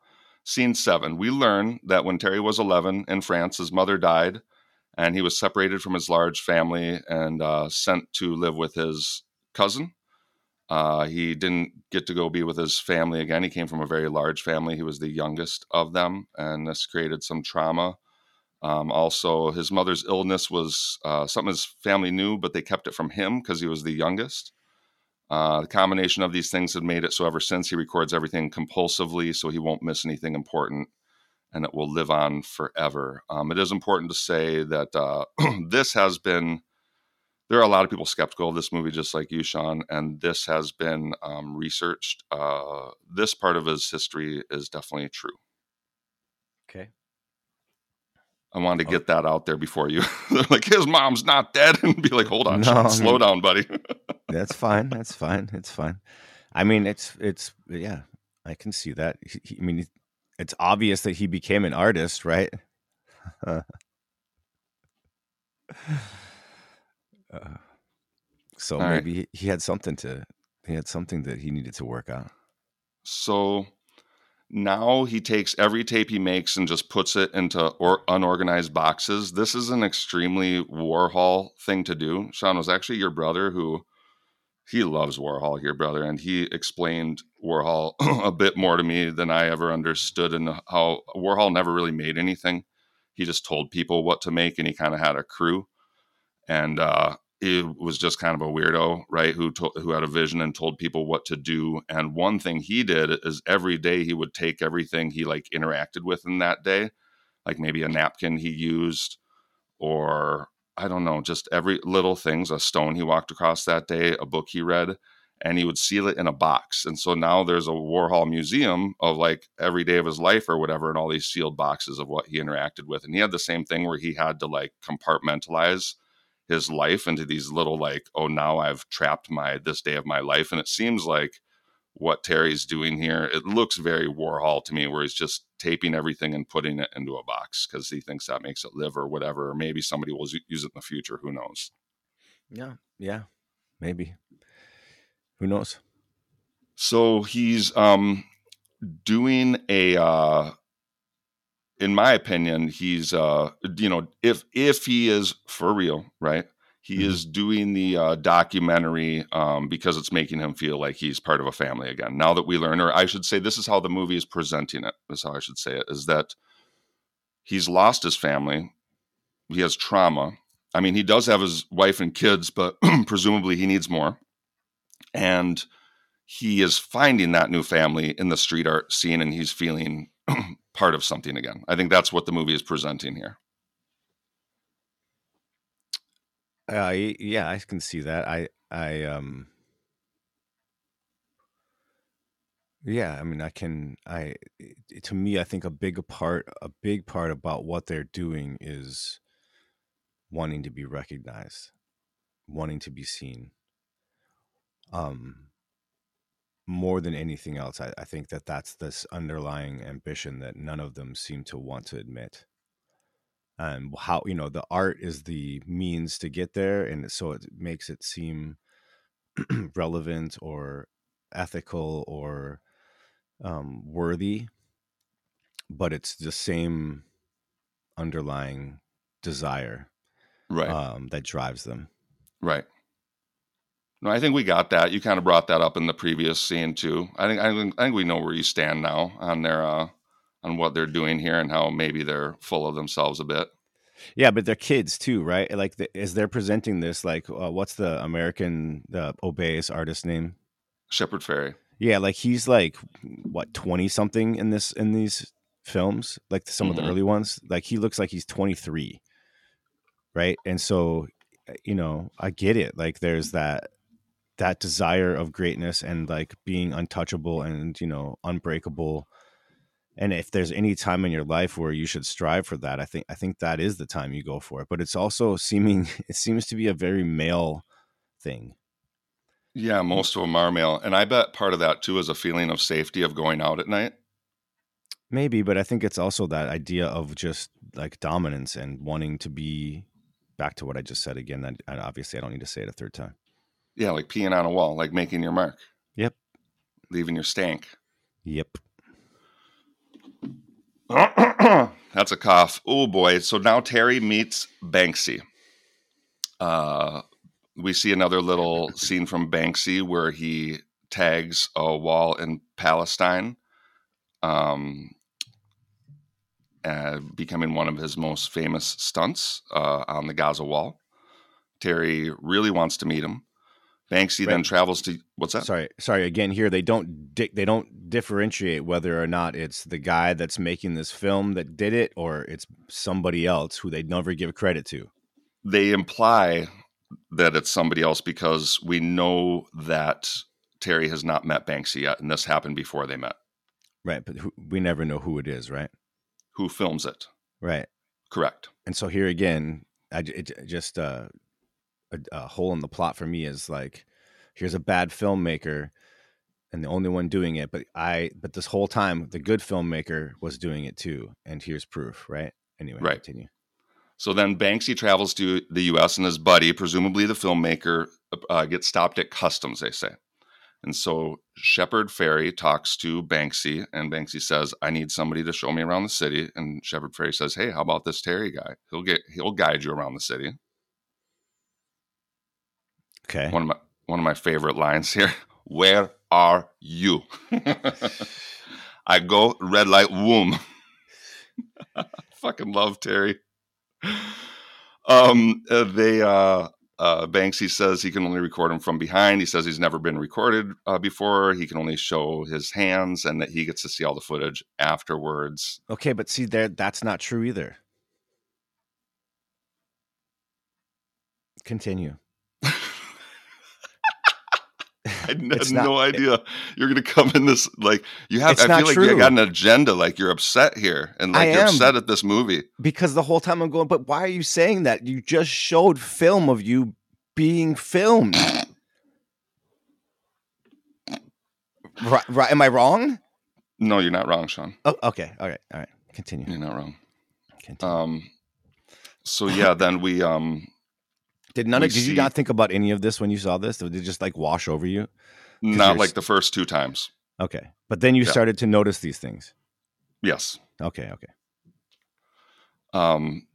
S1: Scene seven. We learn that when Terry was eleven in France, his mother died and he was separated from his large family and uh, sent to live with his cousin. Uh, he didn't get to go be with his family again. He came from a very large family. He was the youngest of them, and this created some trauma. Um, also, his mother's illness was uh, something his family knew, but they kept it from him because he was the youngest. Uh, the combination of these things had made it so ever since he records everything compulsively, so he won't miss anything important, and it will live on forever. Um, it is important to say that uh, this has been. There are a lot of people skeptical of this movie, just like you, Sean, and this has been um, researched. Uh, this part of his history is definitely true.
S2: Okay.
S1: I wanted to
S2: Oh.
S1: get that out there before you. Like, his mom's not dead, and be like, hold on,
S2: No,
S1: Sean, slow down, buddy.
S2: That's fine. That's fine. It's fine. I mean, it's it's yeah. I can see that. He- he- I mean, it's obvious that he became an artist, right? Uh, so
S1: All right.
S2: maybe he- he had something to he had something that he needed to work out.
S1: So now he takes every tape he makes and just puts it into or unorganized boxes. This is an extremely Warhol thing to do. Sean was actually your brother who he loves Warhol, your brother, and he explained Warhol a bit more to me than I ever understood and how Warhol never really made anything. He just told people what to make and he kind of had a crew. And uh he was just kind of a weirdo, right? Who to- who had a vision and told people what to do. And one thing he did is every day he would take everything he like interacted with in that day, like maybe a napkin he used, or I don't know, just every little things, a stone he walked across that day, a book he read, and he would seal it in a box. And so now there's a Warhol museum of like every day of his life or whatever, and all these sealed boxes of what he interacted with. And he had the same thing where he had to like compartmentalize his life into these little like oh now i've trapped my this day of my life and it seems like what terry's doing here it looks very warhol to me where he's just taping everything and putting it into a box because he thinks that makes it live or whatever or maybe somebody will use it in the future who knows
S2: Yeah, yeah, maybe. Who knows?
S1: so he's um doing a uh in my opinion, he's uh, you know, if if he is for real, right? He
S2: Mhm.
S1: is doing the uh, documentary um, because it's making him feel like he's part of a family again. Now that we learn, or I should say, this is how the movie is presenting it. This how I should say it: is that he's lost his family, he has trauma. I mean, he does have his wife and kids, but presumably he needs more. And he is finding that new family in the street art scene, and he's feeling part of something again. I think that's what the movie is presenting here.
S2: Uh, yeah, I can see that. I, I, um, yeah, I mean, I can, I, to me, I think a big part, a big part about what they're doing is wanting to be recognized, wanting to be seen. Um, more than anything else, I, I think that that's this underlying ambition that none of them seem to want to admit. And how, you know, the art is the means to get there. And so it makes it seem relevant or ethical or um, worthy, but it's the same underlying desire
S1: Right.
S2: um, that drives them.
S1: Right. No, I think we got that. You kind of brought that up in the previous scene too. I think I think, I think we know where you stand now on their uh, on what they're doing here and how maybe they're full of themselves a bit.
S2: Yeah, but they're kids too, right? Like, the, as they're presenting this, like, uh, what's the American the Obeys artist name?
S1: Shepard Fairey.
S2: Yeah, like he's like what twenty something in this in these films, like some of the
S1: Mhm.
S2: early ones. Like he looks like he's twenty three, right? And so, uh, you know, I get it. Like there's that that desire of greatness and like being untouchable and you know unbreakable. And if there's any time in your life where you should strive for that, I think I think that is the time you go for it. But it's also seeming it seems to be a very male thing.
S1: Yeah, most of them are male, and I bet part of that too is a feeling of safety of going out at night.
S2: Maybe, but I think it's also that idea of just like dominance and wanting to be back to what I just said again. And and obviously, I don't need to say it a third time.
S1: Yeah, like peeing on a wall, like making your mark.
S2: Yep.
S1: Leaving your stank.
S2: Yep.
S1: That's a cough. Oh boy. So now Terry meets Banksy. Uh, we see another little scene from Banksy where he tags a wall in Palestine, um, uh, becoming one of his most famous stunts uh, on the Gaza wall. Terry really wants to meet him. Banksy then travels to what's that?
S2: Sorry, sorry. Again, here they don't di- they don't differentiate whether or not it's the guy that's making this film that did it or it's somebody else who they never give credit to.
S1: they imply that it's somebody else because we know that Terry has not met Banksy yet, and this happened before they met.
S2: Right, but who, we never know who it is, right?
S1: Who films it?
S2: Right.
S1: Correct.
S2: and so here again I, it, just uh, a, a hole in the plot for me is like here's a bad filmmaker and the only one doing it but i but this whole time the good filmmaker was doing it too and here's proof right anyway
S1: Right.
S2: continue
S1: So then Banksy travels to the U.S. and his buddy, presumably the filmmaker, uh, gets stopped at customs. They say, and so Shepard Fairey talks to Banksy, and Banksy says, "I need somebody to show me around the city." And Shepard Fairey says, "Hey, how about this Terry guy? He'll get he'll guide you around the city."
S2: Okay
S1: one of my one of my favorite lines here. Where are you? I go red light womb. Fucking love Terry. Um, uh, they uh, uh, Banksy says he can only record him from behind. He says he's never been recorded uh, before. He can only show his hands, and that he gets to see all the footage afterwards.
S2: okay but see there that's not true either continue
S1: I had
S2: It's
S1: no
S2: not-
S1: idea you're going to come in this like you have. I feel like
S2: true.
S1: you got an agenda. Like you're upset here, and like
S2: I
S1: you're
S2: am.
S1: upset at this movie.
S2: because the whole time i'm going but why are you saying that you just showed film of you being filmed right, right am i wrong
S1: No, you're not wrong, Sean.
S2: Oh, okay. All right. All right. Continue.
S1: You're not wrong.
S2: Continue.
S1: Um, so yeah, then we um,
S2: did none of did you not think about any of this when you saw this? Did it just like wash over you?
S1: not like the first two times.
S2: Okay. But then you
S1: Yeah.
S2: started to notice these things.
S1: Yes,
S2: Okay. Okay.
S1: Um,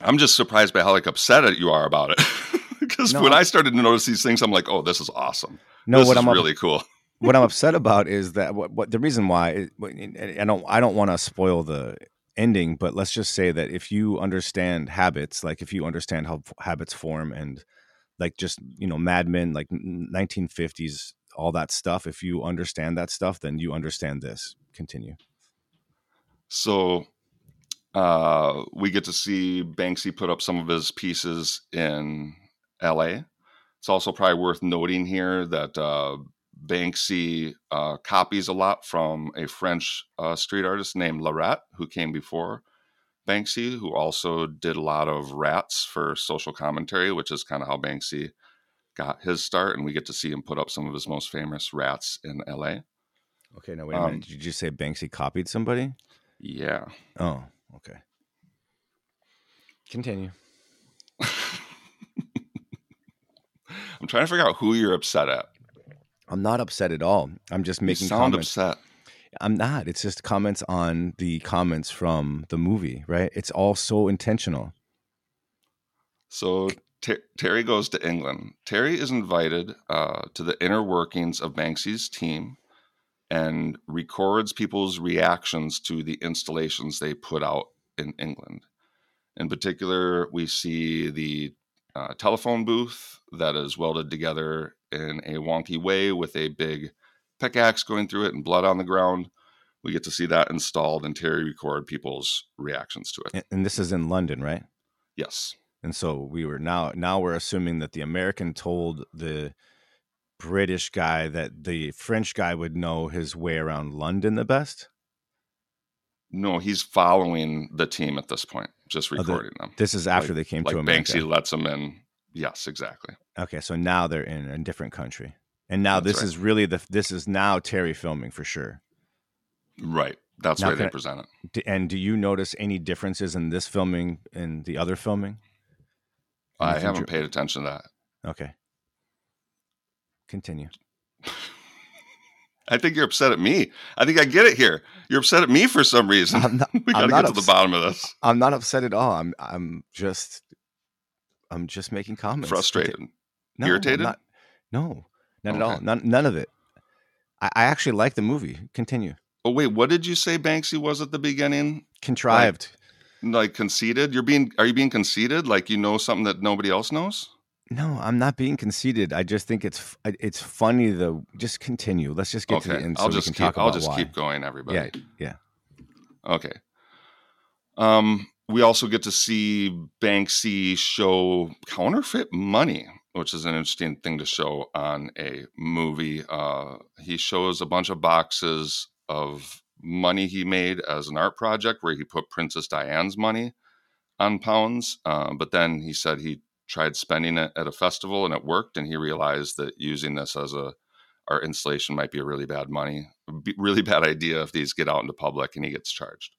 S1: I'm just surprised by how like upset you are about it. Because
S2: No,
S1: when I started to notice these things, I'm like, oh, this is awesome.
S2: No,
S1: this
S2: what
S1: is
S2: I'm up-
S1: really cool.
S2: what I'm upset about is that what, what the reason why I don't I don't want to spoil the ending, but let's just say that if you understand habits, like if you understand how habits form and like just you know Mad Men, like 1950s, all that stuff. If you understand that stuff, then you understand this. Continue.
S1: So uh, we get to see Banksy put up some of his pieces in LA. It's also probably worth noting here that uh, Banksy uh, copies a lot from a French uh, street artist named Lorette, who came before Banksy, who also did a lot of rats for social commentary, which is kind of how Banksy got his start. And we get to see him put up some of his most famous rats in LA.
S2: Okay, now wait a
S1: Um,
S2: minute. Did you say Banksy copied somebody?
S1: Yeah.
S2: Oh, okay. Continue.
S1: I'm trying to figure out who you're upset at.
S2: I'm not upset at all. I'm just
S1: You
S2: making
S1: sound
S2: comments.
S1: upset.
S2: I'm not. It's just comments on the comments from the movie, right? It's all so intentional.
S1: So Ter- Terry goes to England. Terry is invited uh, to the inner workings of Banksy's team and records people's reactions to the installations they put out in England. In particular, we see the uh, telephone booth that is welded together in a wonky way with a big pickaxe going through it and blood on the ground. We get to see that installed, and Terry record people's reactions to it.
S2: And, this is in London, right?
S1: Yes.
S2: And so we were now now we're assuming that the American told the British guy that the French guy would know his way around London the best.
S1: No, he's following the team at this point, just
S2: Oh, the-
S1: recording them.
S2: This is after
S1: Like-
S2: they came
S1: Like
S2: to America.
S1: Banksy lets them in. Yes, exactly.
S2: Okay, so now they're in a different country. And now
S1: That's
S2: this
S1: right.
S2: is really the this is now Terry filming for sure.
S1: Right. That's
S2: Now
S1: the way
S2: can
S1: they
S2: I-
S1: present it.
S2: And do you notice any differences in this filming and the other filming?
S1: I haven't paid attention to that.
S2: Okay. Continue.
S1: I think you're upset at me. I think I get it here. You're upset at me for some reason.
S2: I'm not,
S1: we got to get to the bottom of this.
S2: I'm not upset at all. I'm I'm just I'm just making comments.
S1: Frustrated.
S2: No,
S1: Irritated?
S2: not- no, not at all. None none of it. I, I actually like the movie. Continue.
S1: Oh wait, what did you say Banksy was at the beginning?
S2: Contrived.
S1: Like conceited? You're being are you being conceited? Like you know something that nobody else knows?
S2: no, I'm not being conceited. I just think it's it's funny. The just continue. Let's just get to the
S1: okay.
S2: end so
S1: I'll
S2: we
S1: just
S2: can
S1: keep
S2: talk
S1: I'll just
S2: why.
S1: keep going, everybody.
S2: Yeah, yeah.
S1: Okay. Um, we also get to see Banksy show counterfeit money, which is an interesting thing to show on a movie. Uh, he shows a bunch of boxes of money he made as an art project where he put Princess Diane's money on pounds. Uh, but then he said he tried spending it at a festival and it worked, and he realized that using this as a art installation might be a really bad money, really bad idea if these get out into public and he gets charged.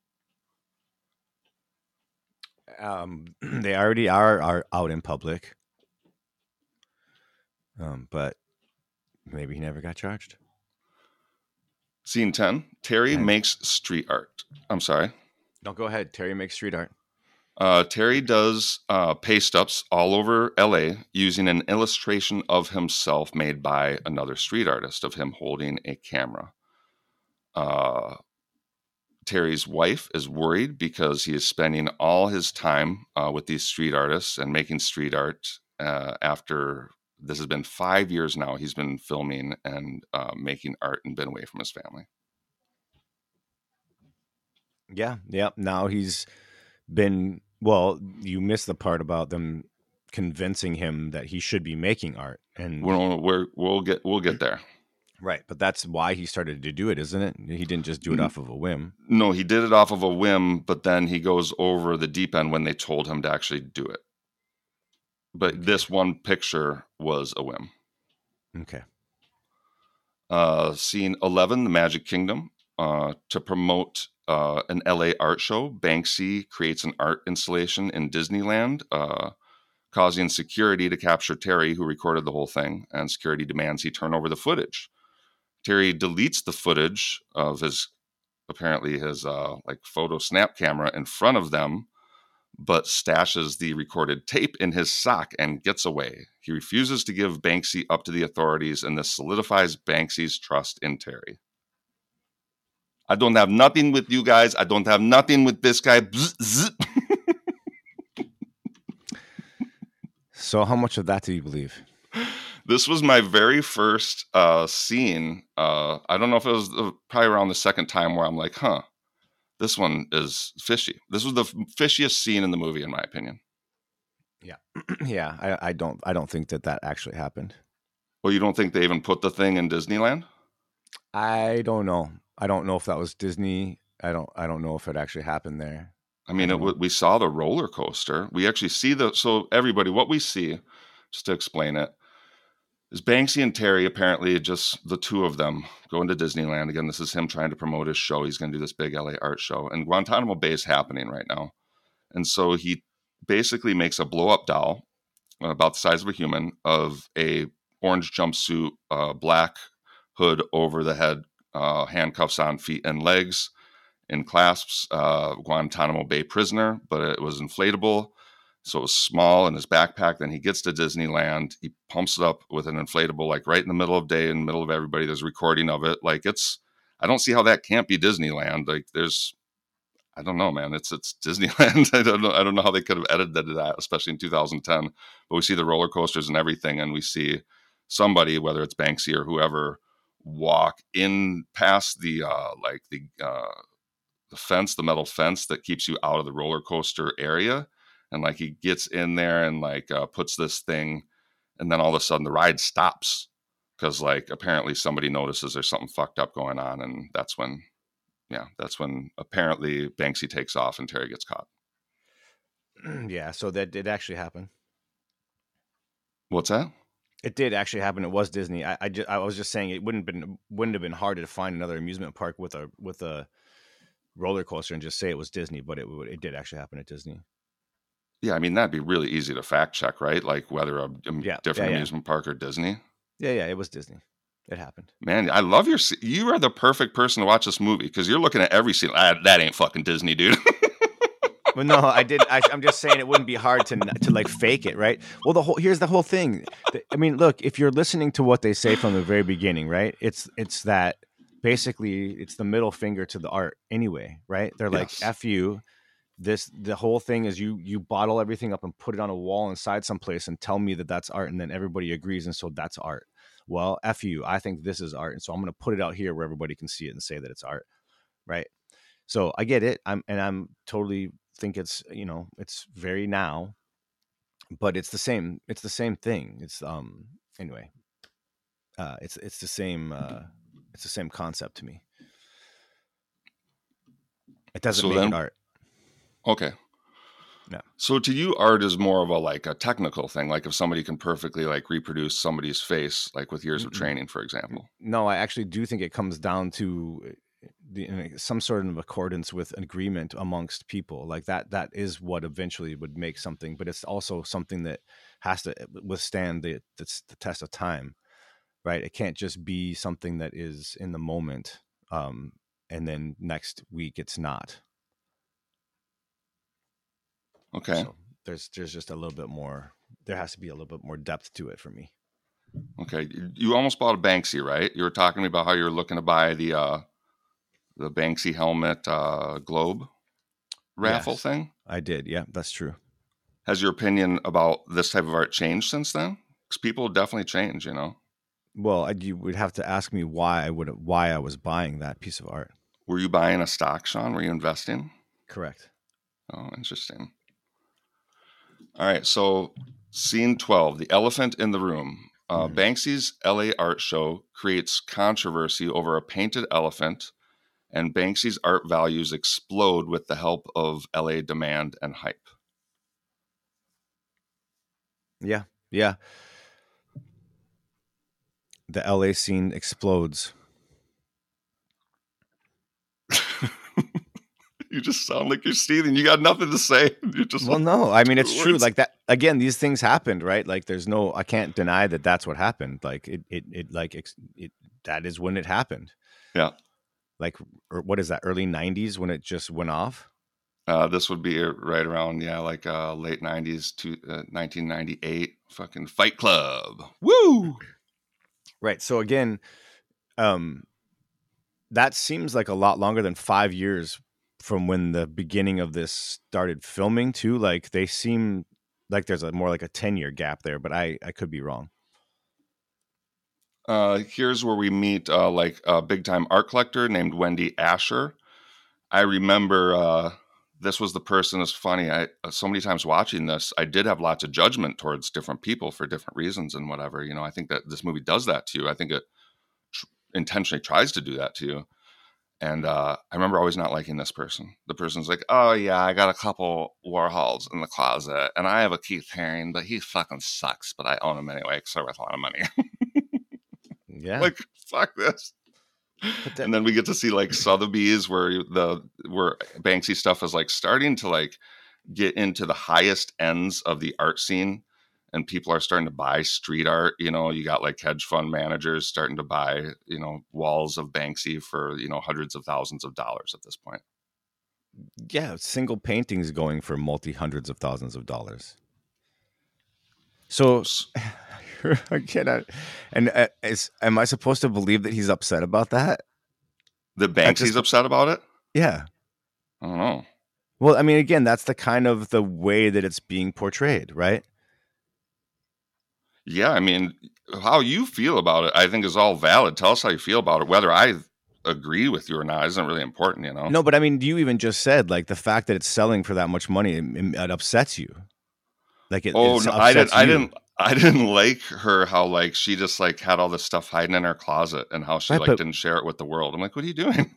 S2: Um, they already are are out in public. Um, but maybe he never got charged.
S1: Scene 10 Terry
S2: Okay.
S1: makes street art. I'm sorry.
S2: No, go ahead. Terry makes street art.
S1: Uh, Terry does uh, paste ups all over LA using an illustration of himself made by another street artist of him holding a camera. Uh, Terry's wife is worried because he is spending all his time uh, with these street artists and making street art uh, after this has been five years now. He's been filming and uh, making art and been away from his family.
S2: Yeah, yeah. Now he's been well. You missed the part about them convincing him that he should be making art, and
S1: We'll, we're, we'll get we'll get there.
S2: Right. But that's why he started to do it, isn't it? He didn't just do it
S1: Mm.
S2: off of a whim.
S1: No, he did it off of a whim, but then he goes over the deep end when they told him to actually do it. But this one picture was a whim.
S2: Okay.
S1: Uh, scene 11, The Magic Kingdom. Uh, to promote uh, an LA art show, Banksy creates an art installation in Disneyland, uh, causing security to capture Terry, who recorded the whole thing, and security demands he turn over the footage. Terry deletes the footage of his apparently his uh, like photo snap camera in front of them, but stashes the recorded tape in his sock and gets away. He refuses to give Banksy up to the authorities, and this solidifies Banksy's trust in Terry. I don't have nothing with you guys. I don't have nothing with this guy.
S2: So, how much of that do you believe?
S1: This was my very first uh, scene. Uh, I don't know if it was the, probably around the second time where I'm like, huh, this one is fishy. This was the fishiest scene in the movie, in my opinion.
S2: Yeah, yeah. I, I don't. I don't think that that actually happened.
S1: Well, you don't think they even put the thing in Disneyland?
S2: I don't know. I don't know if that was Disney. I don't. I don't know if it actually happened there.
S1: I mean, it, we saw the roller coaster. We actually see the. So everybody, what we see, just to explain it, is Banksy and Terry apparently just the two of them going to Disneyland again. This is him trying to promote his show. He's going to do this big LA art show, and Guantanamo Bay is happening right now, and so he basically makes a blow up doll about the size of a human of a orange jumpsuit, uh, black hood over the head, uh, handcuffs on feet and legs, in clasps, uh, Guantanamo Bay prisoner, but it was inflatable. So it was small in his backpack. Then he gets to Disneyland. He pumps it up with an inflatable, like right in the middle of day, in the middle of everybody. There's recording of it. Like it's, I don't see how that can't be Disneyland. Like there's, I don't know, man. It's it's Disneyland. I don't know. I don't know how they could have edited that, especially in 2010. But we see the roller coasters and everything, and we see somebody, whether it's Banksy or whoever, walk in past the uh, like the uh, the fence, the metal fence that keeps you out of the roller coaster area and like he gets in there and like uh, puts this thing and then all of a sudden the ride stops because like apparently somebody notices there's something fucked up going on and that's when yeah that's when apparently banksy takes off and terry gets caught.
S2: Yeah so that did actually happen.
S1: What's that?
S2: It did actually happen it was disney. I I, just, I was just saying it wouldn't been wouldn't have been hard to find another amusement park with a with a roller coaster and just say it was disney but it it did actually happen at disney
S1: yeah, I mean that'd be really easy to fact check, right? Like whether a, a
S2: Yeah,
S1: different
S2: yeah,
S1: amusement park or Disney.
S2: yeah yeah it was disney it happened
S1: Man, I love your. You are the perfect person to watch this movie because you're looking at every scene. Ah, that ain't fucking Disney, dude.
S2: Well, no, I did. I, I'm just saying it wouldn't be hard to to like fake it, right? Well, the whole here's the whole thing. I mean, look, if you're listening to what they say from the very beginning, right? It's it's that basically it's the middle finger to the art anyway, right? They're like,
S1: Yes.
S2: "F you." This the whole thing is you you bottle everything up and put it on a wall inside someplace and tell me that that's art, and then everybody agrees, and so that's art. Well, f you. I think this is art, and so I'm going to put it out here where everybody can see it and say that it's art, right? So I get it. I'm and I'm totally think it's you know it's very now, but it's the same. It's the same thing. It's um anyway. Uh, it's it's the same. Uh, it's the same concept to me. It doesn't
S1: So
S2: make
S1: then-
S2: it art.
S1: Okay.
S2: Yeah.
S1: So to you, art is more of a like a technical thing. Like if somebody can perfectly like reproduce somebody's face, like with years of training, for example.
S2: No, I actually do think it comes down to uh, the, some sort of accordance with agreement amongst people. Like that, that is what eventually would make something. But it's also something that has to withstand the the, the test of time, right? It can't just be something that is in the moment, um, and then next week it's not.
S1: Okay.
S2: So there's there's just a little bit more. There has to be a little bit more depth to it for me.
S1: Okay. You- almost bought a Banksy, right? You were talking to me about how you were looking to buy the uh the Banksy helmet uh globe raffle
S2: Yes.
S1: thing.
S2: I did, yeah, that's true.
S1: Has your opinion about this type of art changed since then? Because people definitely change, you know.
S2: Well, I, you would have to ask me why I would why I was buying that piece of art.
S1: Were you buying a stock, Sean? Were you investing?
S2: Correct.
S1: Oh, interesting. All right, so scene 12, the elephant in the room. Uh,
S2: Mhm.
S1: Banksy's LA art show creates controversy over a painted elephant, and Banksy's art values explode with the help of LA demand and hype.
S2: Yeah, yeah. The LA scene explodes.
S1: You just sound like you're seething. You got nothing to say. You just
S2: Well, no, I mean it's true. Like that again. These things happened, right? Like there's no. I can't deny that that's what happened. Like it. It. It. Like it. That is when it happened.
S1: Yeah.
S2: like or what is that early 90s when it just went off
S1: Uh, this would be right around yeah, like uh, late '90s to uh, 1998. Fucking Fight Club. Woo!
S2: right so again um that seems like a lot longer than five years from when the beginning of this started filming too like they seem like there's a more like a 10 year gap there but i i could be wrong
S1: Uh, here's where we meet uh, like a big time art collector named Wendy Asher. I remember uh, this was the person. It's funny. I uh, so many times watching this, I did have lots of judgment towards different people for different reasons and whatever. You know, I think that this movie does that to you. I think it tr- intentionally tries to do that to you. And uh, I remember always not liking this person. The person's like, "Oh yeah, I got a couple Warhols in the closet, and I have a Keith Haring, but he fucking sucks. But I own him anyway because they're worth a lot of money."
S2: yeah
S1: like fuck this
S2: that-
S1: and then we get to see like sotheby's where the where banksy stuff is like starting to like get into the highest ends of the art scene and people are starting to buy street art you know you got like hedge fund managers starting to buy you know walls of banksy for you know hundreds of thousands of dollars at this point.
S2: Yeah single paintings going for multi hundreds of thousands of dollars. So again I, and uh, is am i supposed to believe that he's upset about that?
S1: The banksy's
S2: just-
S1: upset about it?
S2: Yeah.
S1: I don't know.
S2: Well i mean again that's the kind of the way that it's being portrayed right
S1: yeah i mean how you feel about it i think is all valid tell us how you feel about it whether i agree with you or not isn't really important you know
S2: no but i mean you even just said like the fact that it's selling for that much money it, it upsets you like it,
S1: Oh
S2: it
S1: no, I didn't.
S2: upsets
S1: I didn't. I didn't like her. How like she just like had all this stuff hiding in her closet, and how she
S2: Right,
S1: like
S2: but-
S1: didn't share it with the world. I'm like, what are you doing?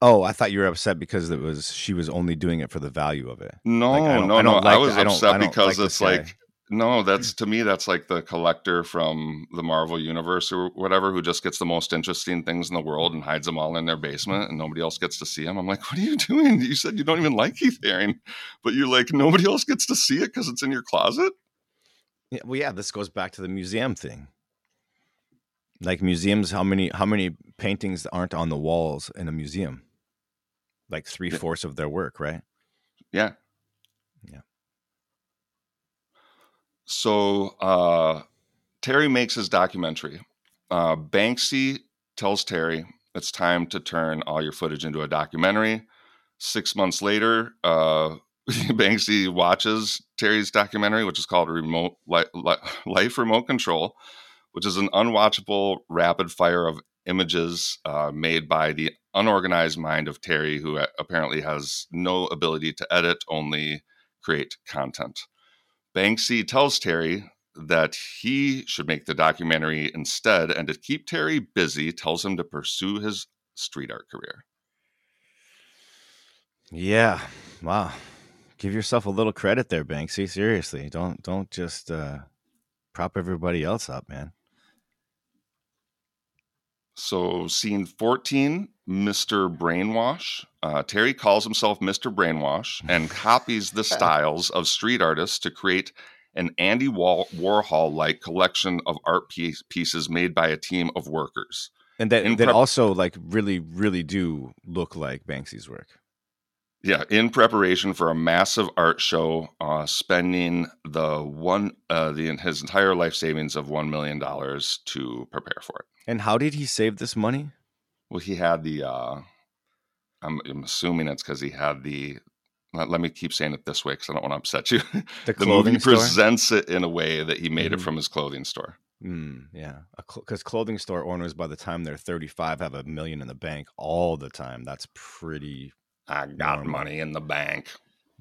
S2: oh i thought you were upset because it was she was only doing it for the value of it
S1: No,
S2: Like, I don't-
S1: no,
S2: I
S1: no. I
S2: like
S1: was
S2: I don't-
S1: upset
S2: I
S1: because
S2: like
S1: it's like no. That's mm. to me. That's like the collector from the Marvel universe or whatever who just gets the most interesting things in the world and hides them all in their mm-hmm. basement, and nobody else gets to see them. I'm like, what are you doing? You said you don't even like Keith Haring, but you're like nobody else gets to see it because it's in your closet.
S2: Yeah, well, yeah, this goes back to the museum thing. Like museums, how many how many paintings aren't on the walls in a museum? Like three fourths of their work, right?
S1: Yeah. So uh, Terry makes his documentary. Uh, Banksy tells Terry it's time to turn all your footage into a documentary. Six months later, uh, Banksy watches Terry's documentary, which is called Remote Li- Li- Life Remote Control, which is an unwatchable rapid fire of images uh, made by the unorganized mind of Terry, who uh, apparently has no ability to edit, only create content. Banksy tells Terry that he should make the documentary instead, and to keep Terry busy, tells him to pursue his street art career.
S2: Yeah. Wow. Give yourself a little credit there, Banksy. Seriously. Don't don't just uh prop everybody else up, man.
S1: So, scene 14, Mr. Brainwash. Uh, Terry calls himself Mr. Brainwash and copies the styles of street artists to create an Andy Warhol like collection of art piece- pieces made by a team of workers.
S2: And that
S1: In
S2: that
S1: prep-
S2: also like really, really do look like Banksy's work.
S1: Yeah, in preparation for a massive art show, uh, spending the one uh, the his entire life savings of one million dollars to prepare for it.
S2: And how did he save this money?
S1: Well, he had the. Uh, I'm, I'm assuming it's because he had the. Let, let me keep saying it this way because I don't want to upset you.
S2: The
S1: the
S2: clothing
S1: movie
S2: store?
S1: presents it in a way that he made it
S2: Mhm.
S1: from his clothing store.
S2: Mm, yeah, because clothing store owners, by the time they're thirty-five, have a million in the bank all the time. That's pretty.
S1: I got
S2: Normal.
S1: money in the bank.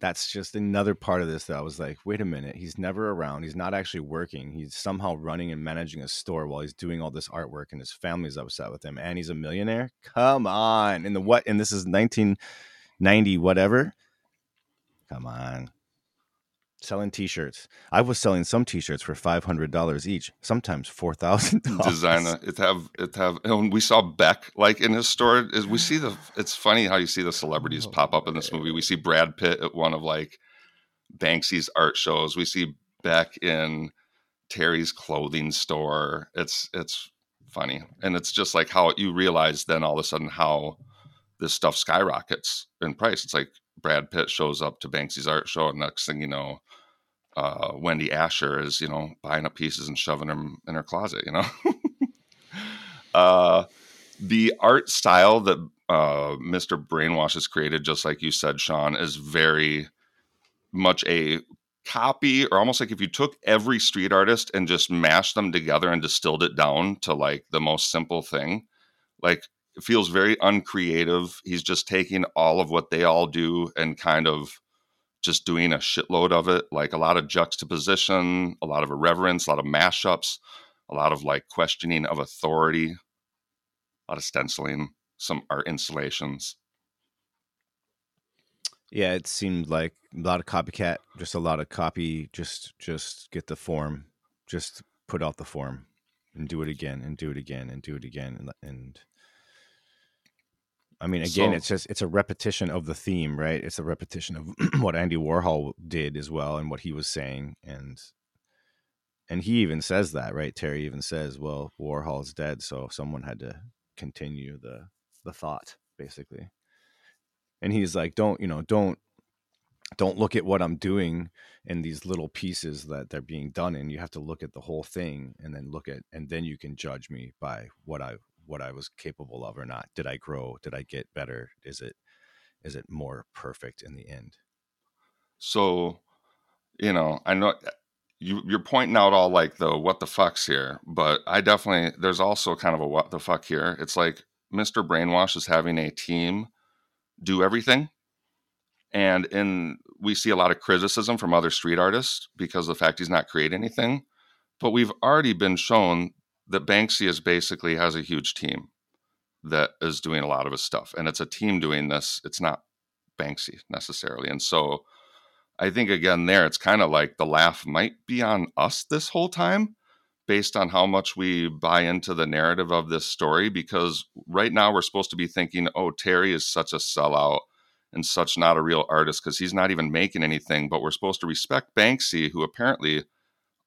S2: That's just another part of this that I was like, wait a minute, he's never around. He's not actually working. He's somehow running and managing a store while he's doing all this artwork, and his family's upset with him, and he's a millionaire. Come on, in the what? And this is nineteen ninety whatever. Come on. Selling T-shirts. I was selling some T-shirts for five hundred dollars each, sometimes four thousand dollars.
S1: Designer, it have it have. And we saw Beck like in his store. Is we see the. It's funny how you see the celebrities
S2: Oh,
S1: pop up in this movie. We see Brad Pitt at one of like Banksy's art shows. We see Beck in Terry's clothing store. It's it's funny. And it's just like how you realize then all of a sudden how this stuff skyrockets in price. It's like Brad Pitt shows up to Banksy's art show, and next thing you know, uh, Wendy Asher is you know buying up pieces and shoving them in her closet. You know, uh, the art style that uh, Mr. Brainwash has created, just like you said, Sean, is very much a copy or almost like if you took every street artist and just mashed them together and distilled it down to like the most simple thing like it feels very uncreative he's just taking all of what they all do and kind of just doing a shitload of it like a lot of juxtaposition a lot of irreverence a lot of mashups a lot of like questioning of authority a lot of stenciling some art installations.
S2: Yeah, it seemed like a lot of copycat, just a lot of copy, just just get the form, just put out the form and do it again and do it again and do it again and, and I mean again so, it's just it's a repetition of the theme, right? It's a repetition of what Andy Warhol did as well and what he was saying and and he even says that, right? Terry even says, "Well, Warhol's dead, so someone had to continue the the thought, basically." and he's like don't you know don't don't look at what i'm doing in these little pieces that they're being done in you have to look at the whole thing and then look at and then you can judge me by what i what i was capable of or not did i grow did i get better is it is it more perfect in the end
S1: so you know i know uh, you you're pointing out all like the what the fucks here but i definitely there's also kind of a what the fuck here it's like mr brainwash is having a team do everything. And in we see a lot of criticism from other street artists because of the fact he's not creating anything. But we've already been shown that Banksy is basically has a huge team that is doing a lot of his stuff. And it's a team doing this. It's not Banksy necessarily. And so I think again there it's kind of like the laugh might be on us this whole time based on how much we buy into the narrative of this story because right now we're supposed to be thinking, oh, Terry is such a sellout and such not a real artist because he's not even making anything. But we're supposed to respect Banksy, who apparently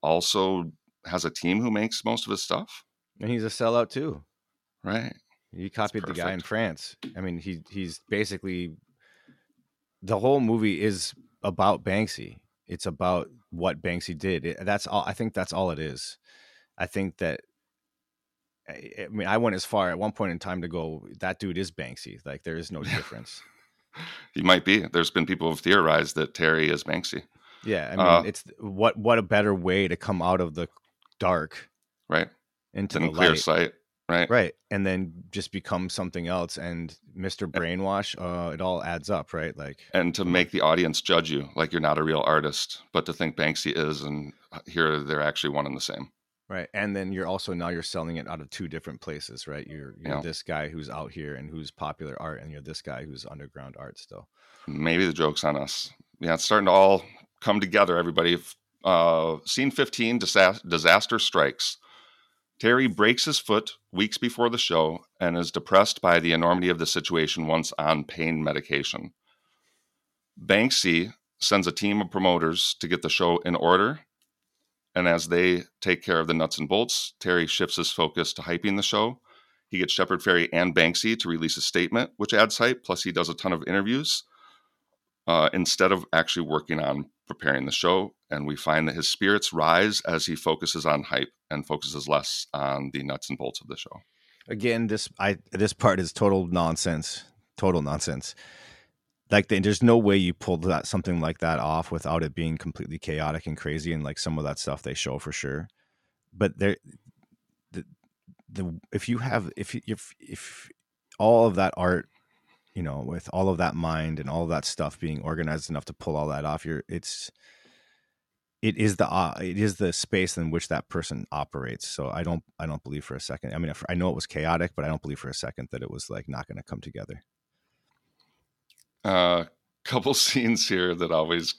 S1: also has a team who makes most of his stuff.
S2: And he's a sellout too.
S1: Right.
S2: He copied the guy in France. I mean, he he's basically the whole movie is about Banksy. It's about what Banksy did. It, that's all. I think that's all it is. I think that I mean, I went as far at one point in time to go, that dude is Banksy. Like, there is no difference.
S1: he might be. There's been people who've theorized that Terry is Banksy.
S2: Yeah, I mean, uh, it's what what a better way to come out of the dark,
S1: right,
S2: into
S1: the
S2: clear
S1: light. sight, right,
S2: right, and then just become something else. And Mister Brainwash, uh, it all adds up, right? Like,
S1: and to make the audience judge you like you're not a real artist, but to think Banksy is, and uh, here they're actually one and the same.
S2: Right. And then you're also now you're selling it out of two different places, right? You're you're yeah. this guy who's out here and who's popular art and you're this guy who's underground art still.
S1: Maybe the joke's on us. Yeah, it's starting to all come together, everybody. Uh, scene 15 disaster strikes. Terry breaks his foot weeks before the show and is depressed by the enormity of the situation once on pain medication. Banksy sends a team of promoters to get the show in order and as they take care of the nuts and bolts, Terry shifts his focus to hyping the show. He gets Shepard Fairey and Banksy to release a statement, which adds hype. Plus, he does a ton of interviews uh, instead of actually working on preparing the show. And we find that his spirits rise as he focuses on hype and focuses less on the nuts and bolts of the show.
S2: Again, this I this part is total nonsense. Total nonsense like there's no way you pulled that something like that off without it being completely chaotic and crazy and like some of that stuff they show for sure but there the, the if you have if if if all of that art you know with all of that mind and all of that stuff being organized enough to pull all that off you're it's it is the uh, it is the space in which that person operates so i don't i don't believe for a second i mean i know it was chaotic but i don't believe for a second that it was like not going to come together
S1: uh, couple scenes here that always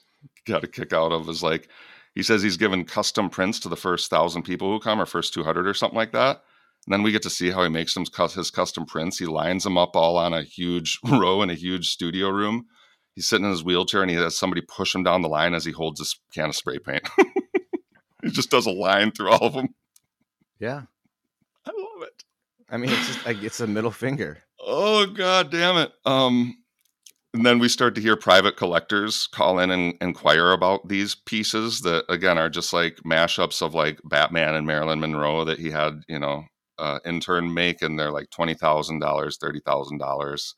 S1: got a kick out of is like he says he's given custom prints to the first thousand people who come or first 200 or something like that. And then we get to see how he makes them his custom prints. He lines them up all on a huge row in a huge studio room. He's sitting in his wheelchair and he has somebody push him down the line as he holds this can of spray paint. he just does a line through all of them.
S2: Yeah.
S1: I love it.
S2: I mean, it's just like it's a middle finger.
S1: Oh god damn it. Um and then we start to hear private collectors call in and inquire about these pieces that again are just like mashups of like Batman and Marilyn Monroe that he had, you know, uh, intern make and they're like $20,000, $30,000.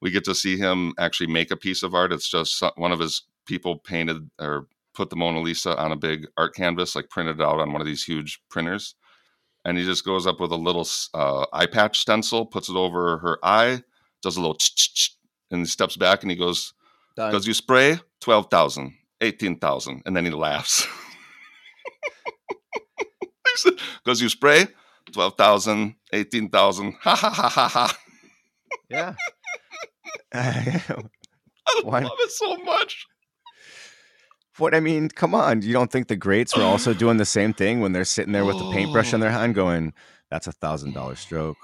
S1: We get to see him actually make a piece of art. It's just one of his people painted or put the Mona Lisa on a big art canvas, like printed out on one of these huge printers. And he just goes up with a little uh, eye patch stencil, puts it over her eye, does a little and he steps back and he goes, "Does you spray 12,000, 18,000. And then he laughs. Because you spray 12,000, 18,000. Ha ha ha ha ha.
S2: Yeah.
S1: I Why? love it so much.
S2: What I mean, come on. You don't think the greats were also doing the same thing when they're sitting there with the paintbrush in their hand going, that's a thousand dollar stroke.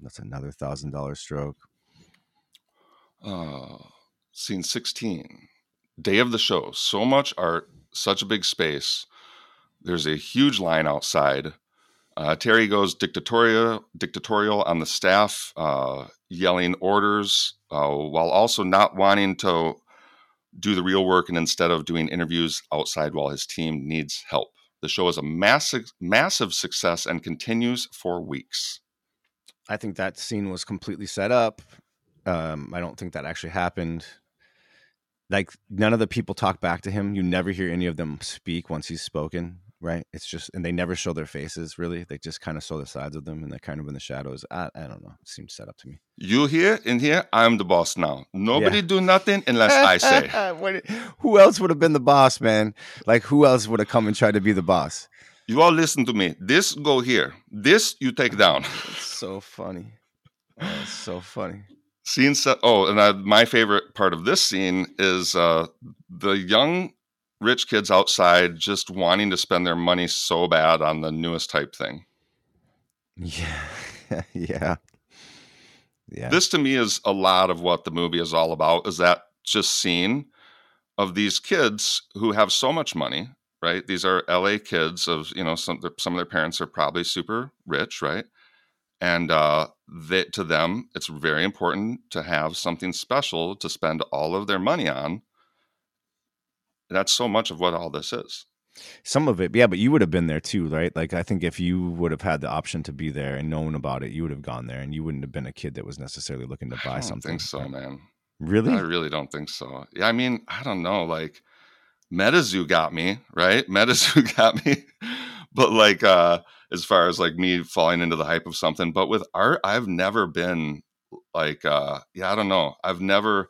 S2: That's another thousand dollar stroke.
S1: Uh, scene 16. Day of the show. So much art, such a big space. There's a huge line outside. Uh, Terry goes dictatorial, dictatorial on the staff, uh, yelling orders, uh, while also not wanting to do the real work and instead of doing interviews outside while his team needs help. The show is a massive, massive success and continues for weeks.
S2: I think that scene was completely set up. Um, I don't think that actually happened. Like none of the people talk back to him. You never hear any of them speak once he's spoken, right? It's just, and they never show their faces really. They just kind of show the sides of them, and they're kind of in the shadows. I, I don't know. It seems set up to me.
S1: You here in here? I'm the boss now. Nobody yeah. do nothing unless I say.
S2: who else would have been the boss, man? Like who else would have come and tried to be the boss?
S1: You all listen to me. This go here. This you take down.
S2: So funny. Oh, so funny.
S1: Scene set. Oh, and I, my favorite part of this scene is uh, the young rich kids outside just wanting to spend their money so bad on the newest type thing.
S2: Yeah, yeah,
S1: yeah. This to me is a lot of what the movie is all about. Is that just scene of these kids who have so much money, right? These are LA kids of you know some some of their parents are probably super rich, right? and uh, they, to them it's very important to have something special to spend all of their money on that's so much of what all this is.
S2: Some of it yeah but you would have been there too right? Like i think if you would have had the option to be there and known about it you would have gone there and you wouldn't have been a kid that was necessarily looking to buy I don't something
S1: think so man.
S2: Really?
S1: i really don't think so. Yeah i mean i don't know like metazoo got me right? Metazoo got me. But like uh as far as like me falling into the hype of something. But with art, I've never been like, uh, yeah, I don't know. I've never,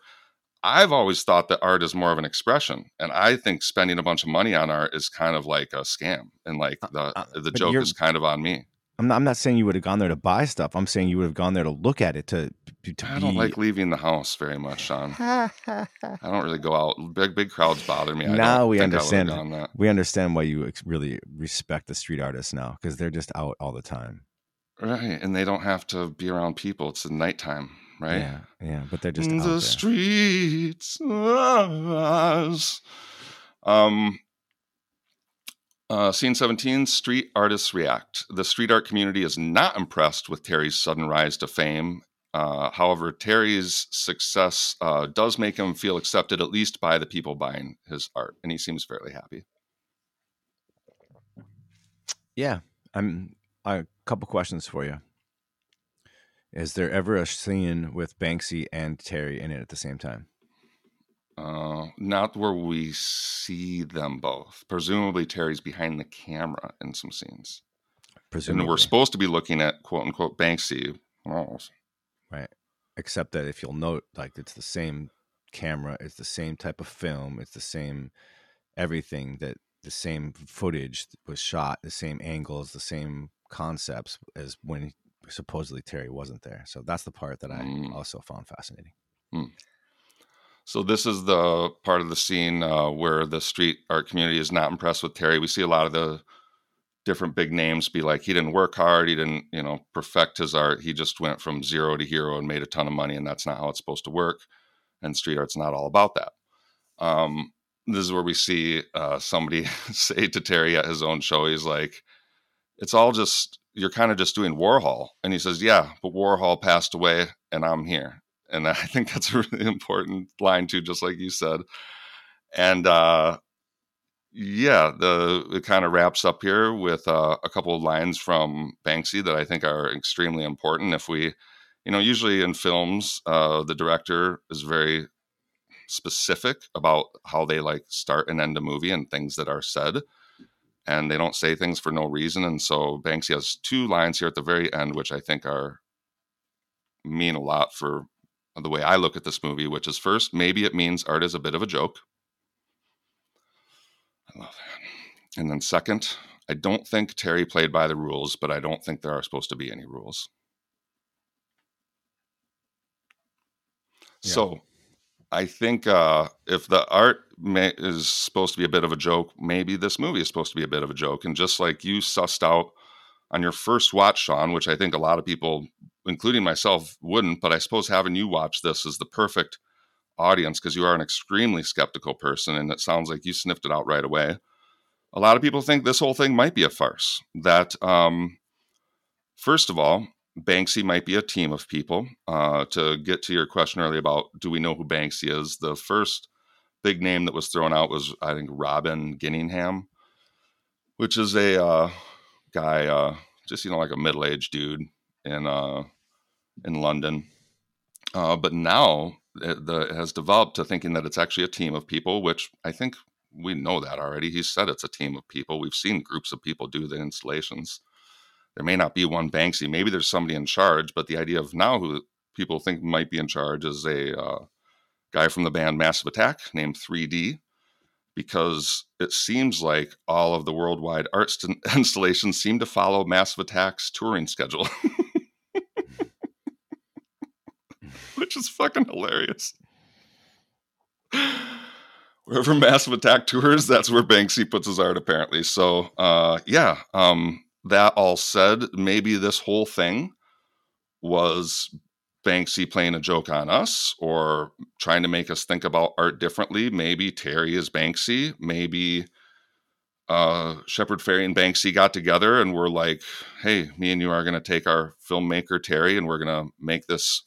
S1: I've always thought that art is more of an expression. And I think spending a bunch of money on art is kind of like a scam. And like uh, the, uh, the joke is kind of on me.
S2: I'm not, I'm not saying you would have gone there to buy stuff. I'm saying you would have gone there to look at it to.
S1: to I don't like leaving the house very much, Sean. I don't really go out. Big big crowds bother me.
S2: now we understand. We understand why you really respect the street artists now because they're just out all the time.
S1: Right, and they don't have to be around people. It's the nighttime, right?
S2: Yeah, yeah, but they're just
S1: the streets. Um, uh, scene 17 Street Artists React. The street art community is not impressed with Terry's sudden rise to fame. Uh, however, Terry's success uh, does make him feel accepted, at least by the people buying his art, and he seems fairly happy.
S2: Yeah, I'm. A couple questions for you. Is there ever a scene with Banksy and Terry in it at the same time?
S1: Uh, not where we see them both. Presumably, Terry's behind the camera in some scenes. Presumably. And we're supposed to be looking at quote unquote Banksy. Oh.
S2: Right. Except that if you'll note, like it's the same camera, it's the same type of film, it's the same everything that the same footage was shot, the same angles, the same concepts as when supposedly Terry wasn't there. So that's the part that I mm. also found fascinating. Mm.
S1: So this is the part of the scene uh, where the street art community is not impressed with Terry. We see a lot of the different big names be like, he didn't work hard, he didn't, you know, perfect his art. He just went from zero to hero and made a ton of money, and that's not how it's supposed to work. And street art's not all about that. Um, this is where we see uh, somebody say to Terry at his own show, he's like, "It's all just you're kind of just doing Warhol. And he says, Yeah, but Warhol passed away and I'm here. And I think that's a really important line too, just like you said. And uh, yeah, the it kind of wraps up here with uh, a couple of lines from Banksy that I think are extremely important. If we, you know, usually in films, uh, the director is very specific about how they like start and end a movie and things that are said and they don't say things for no reason. And so Banksy has two lines here at the very end, which I think are mean a lot for the way I look at this movie, which is first, maybe it means art is a bit of a joke. I love that. And then second, I don't think Terry played by the rules, but I don't think there are supposed to be any rules. Yeah. So I think uh, if the art may, is supposed to be a bit of a joke, maybe this movie is supposed to be a bit of a joke. And just like you sussed out on your first watch, Sean, which I think a lot of people, including myself, wouldn't, but I suppose having you watch this is the perfect audience because you are an extremely skeptical person. And it sounds like you sniffed it out right away. A lot of people think this whole thing might be a farce. That, um, first of all, Banksy might be a team of people. Uh, to get to your question earlier about do we know who Banksy is, the first big name that was thrown out was I think Robin Gunningham, which is a uh, guy, uh, just you know like a middle aged dude in uh, in London. Uh, but now it, the, it has developed to thinking that it's actually a team of people, which I think we know that already. He said it's a team of people. We've seen groups of people do the installations there may not be one Banksy. Maybe there's somebody in charge, but the idea of now who people think might be in charge is a uh, guy from the band Massive Attack named 3D, because it seems like all of the worldwide art st- installations seem to follow Massive Attack's touring schedule, which is fucking hilarious. Wherever Massive Attack tours, that's where Banksy puts his art, apparently. So, uh, yeah, um, that all said, maybe this whole thing was Banksy playing a joke on us or trying to make us think about art differently. Maybe Terry is Banksy. Maybe uh, Shepard Fairey and Banksy got together and were like, hey, me and you are going to take our filmmaker Terry and we're going to make this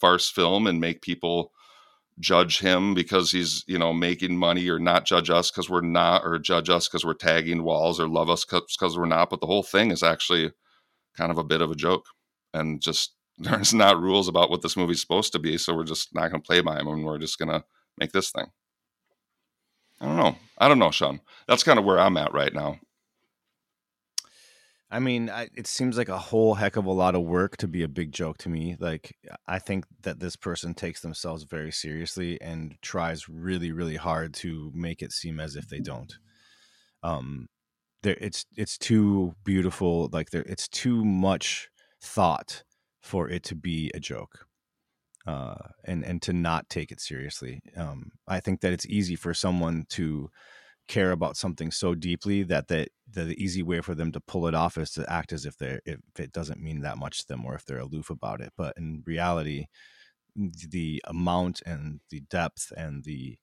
S1: farce film and make people judge him because he's you know making money or not judge us because we're not or judge us because we're tagging walls or love us because we're not but the whole thing is actually kind of a bit of a joke and just there's not rules about what this movie's supposed to be so we're just not going to play by them and we're just going to make this thing i don't know i don't know sean that's kind of where i'm at right now
S2: I mean, I, it seems like a whole heck of a lot of work to be a big joke to me. Like, I think that this person takes themselves very seriously and tries really, really hard to make it seem as if they don't. Um, there, it's it's too beautiful. Like, there, it's too much thought for it to be a joke, uh, and and to not take it seriously. Um, I think that it's easy for someone to care about something so deeply that the, the easy way for them to pull it off is to act as if they if it doesn't mean that much to them or if they're aloof about it but in reality the amount and the depth and the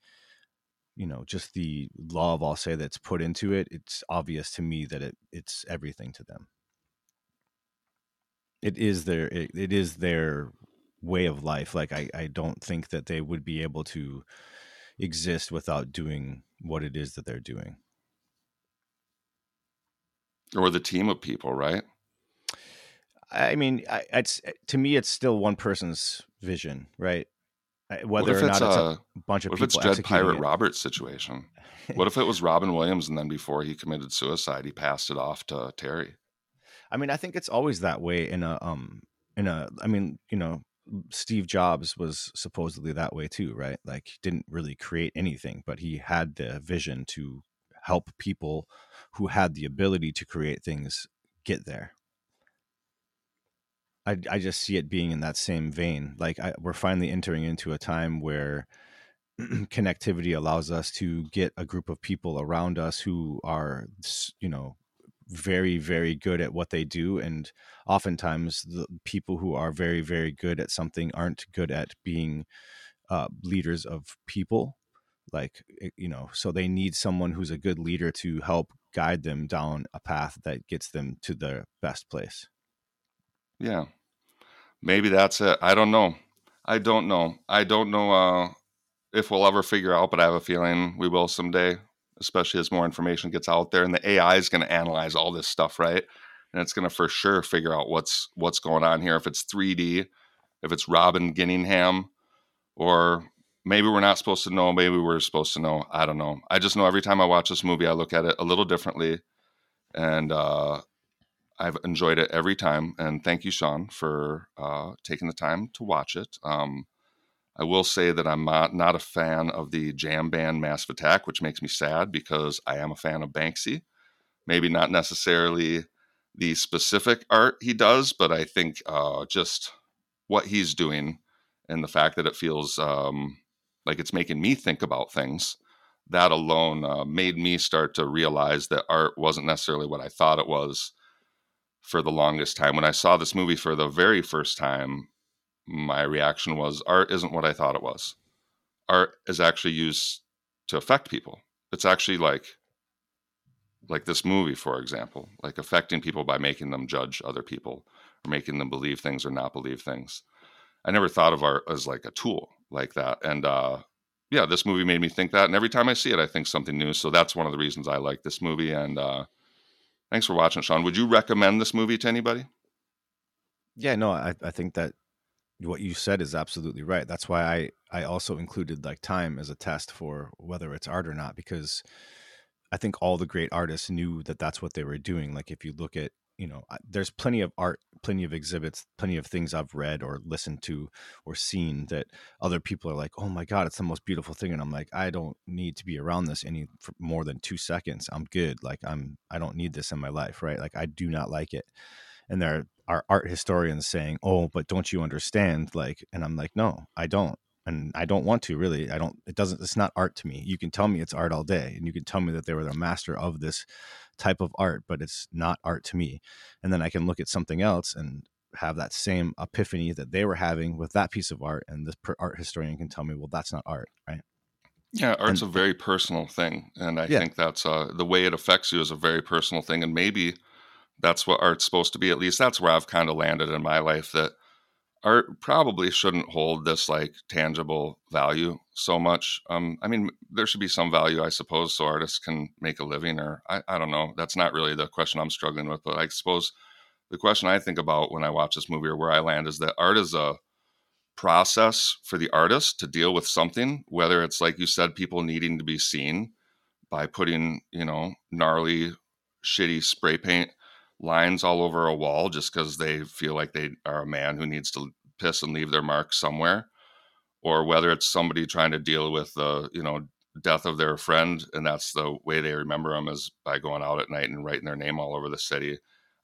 S2: you know just the love i'll say that's put into it it's obvious to me that it it's everything to them it is their it, it is their way of life like i i don't think that they would be able to exist without doing what it is that they're doing.
S1: Or the team of people, right?
S2: I mean, I, it's to me, it's still one person's vision, right? Whether or not it's a, a bunch of
S1: what
S2: people.
S1: What if it's Dread Pirate it. Roberts situation? what if it was Robin Williams and then before he committed suicide, he passed it off to Terry?
S2: I mean, I think it's always that way in a um in a. I mean, you know, Steve Jobs was supposedly that way too, right? Like didn't really create anything, but he had the vision to help people who had the ability to create things get there. I, I just see it being in that same vein. Like I, we're finally entering into a time where connectivity allows us to get a group of people around us who are, you know, very very good at what they do and oftentimes the people who are very very good at something aren't good at being uh, leaders of people like eh, you know so they need someone who's a good leader to help guide them down a path that gets them to the best place.
S1: Yeah. Maybe that's it. I don't know. I don't know. I don't know uh, if we'll ever figure out, but I have a feeling we will someday, especially as more information gets out there and the AI is going to analyze all this stuff, right? And it's going to for sure figure out what's what's going on here. If it's 3D, if it's Robin Gunningham, or maybe we're not supposed to know, maybe we're supposed to know. I don't know. I just know every time I watch this movie, I look at it a little differently, and uh, I've enjoyed it every time. And thank you, Sean, for uh, taking the time to watch it. Um, I will say that I'm not, a fan of the jam band Massive Attack, which makes me sad because I am a fan of Banksy. Maybe not necessarily the specific art he does, but I think uh, just what he's doing and the fact that it feels um, like it's making me think about things. That alone uh, made me start to realize that art wasn't necessarily what I thought it was for the longest time. When I saw this movie for the very first time, my reaction was art isn't what I thought it was. Art is actually used to affect people. It's actually like like this movie, for example, like affecting people by making them judge other people or making them believe things or not believe things. I never thought of art as like a tool like that. And uh yeah, this movie made me think that. And every time I see it, I think something new. So that's one of the reasons I like this movie. And uh thanks for watching, Sean. Would you recommend this movie to anybody?
S2: Yeah, no, I, I think that what you said is absolutely right. That's why I I also included like time as a test for whether it's art or not because I think all the great artists knew that that's what they were doing. Like if you look at you know, there's plenty of art, plenty of exhibits, plenty of things I've read or listened to or seen that other people are like, "Oh my god, it's the most beautiful thing," and I'm like, I don't need to be around this any more than two seconds. I'm good. Like I'm, I don't need this in my life, right? Like I do not like it and there are art historians saying, "Oh, but don't you understand?" Like, and I'm like, "No, I don't." And I don't want to really. I don't. It doesn't. It's not art to me. You can tell me it's art all day, and you can tell me that they were the master of this type of art, but it's not art to me. And then I can look at something else and have that same epiphany that they were having with that piece of art, and this art historian can tell me, "Well, that's not art, right?"
S1: Yeah, art's and, a very personal thing, and I yeah. think that's uh, the way it affects you is a very personal thing, and maybe that's what art's supposed to be. At least that's where I've kind of landed in my life that art probably shouldn't hold this like tangible value so much. Um, I mean, there should be some value, I suppose, so artists can make a living, or I, I don't know. That's not really the question I'm struggling with, but I suppose the question I think about when I watch this movie or where I land is that art is a process for the artist to deal with something, whether it's like you said, people needing to be seen by putting, you know, gnarly, shitty spray paint lines all over a wall just because they feel like they are a man who needs to piss and leave their mark somewhere, or whether it's somebody trying to deal with the you know death of their friend and that's the way they remember them is by going out at night and writing their name all over the city.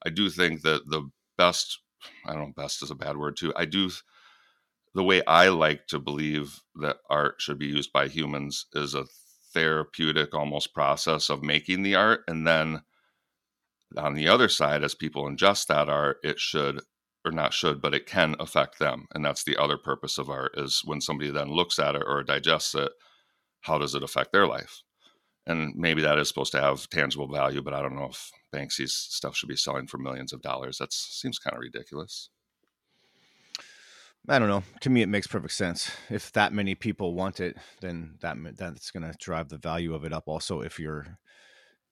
S1: I do think that the best I don't know best is a bad word too. I do the way I like to believe that art should be used by humans is a therapeutic almost process of making the art and then on the other side, as people ingest that art, it should or not should, but it can affect them. And that's the other purpose of art is when somebody then looks at it or digests it, how does it affect their life? And maybe that is supposed to have tangible value, but I don't know if Banksy's stuff should be selling for millions of dollars. That seems kind of ridiculous.
S2: I don't know. To me, it makes perfect sense. If that many people want it, then that that's going to drive the value of it up. Also, if you're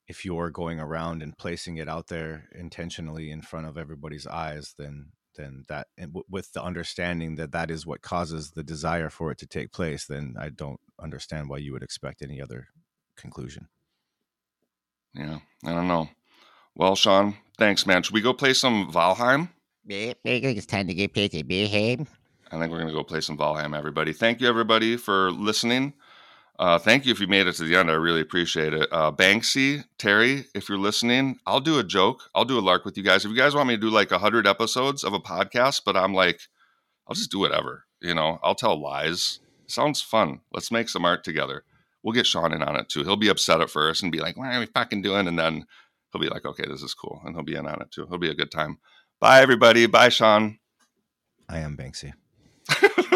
S2: if you're going around and placing it out there intentionally in front of everybody's eyes then then that with the understanding that that is what causes the desire for it to take place then i don't understand why you would expect any other conclusion.
S1: Yeah i don't know. Well sean thanks man. Should we go play some valheim?
S3: I think it's time to go play some valheim.
S1: I think we're going to go play some valheim everybody. Thank you everybody for listening uh, thank you if you made it to the end. I really appreciate it. Uh, Banksy, Terry, if you're listening, I'll do a joke. I'll do a lark with you guys. If you guys want me to do like 100 episodes of a podcast, but I'm like, I'll just do whatever. You know, I'll tell lies. sounds fun. Let's make some art together. We'll get Sean in on it too. He'll be upset at first and be like, what are we fucking doing? And then he'll be like, okay, this is cool. And he'll be in on it too. It'll be a good time. Bye, everybody. Bye, Sean.
S2: I am Banksy.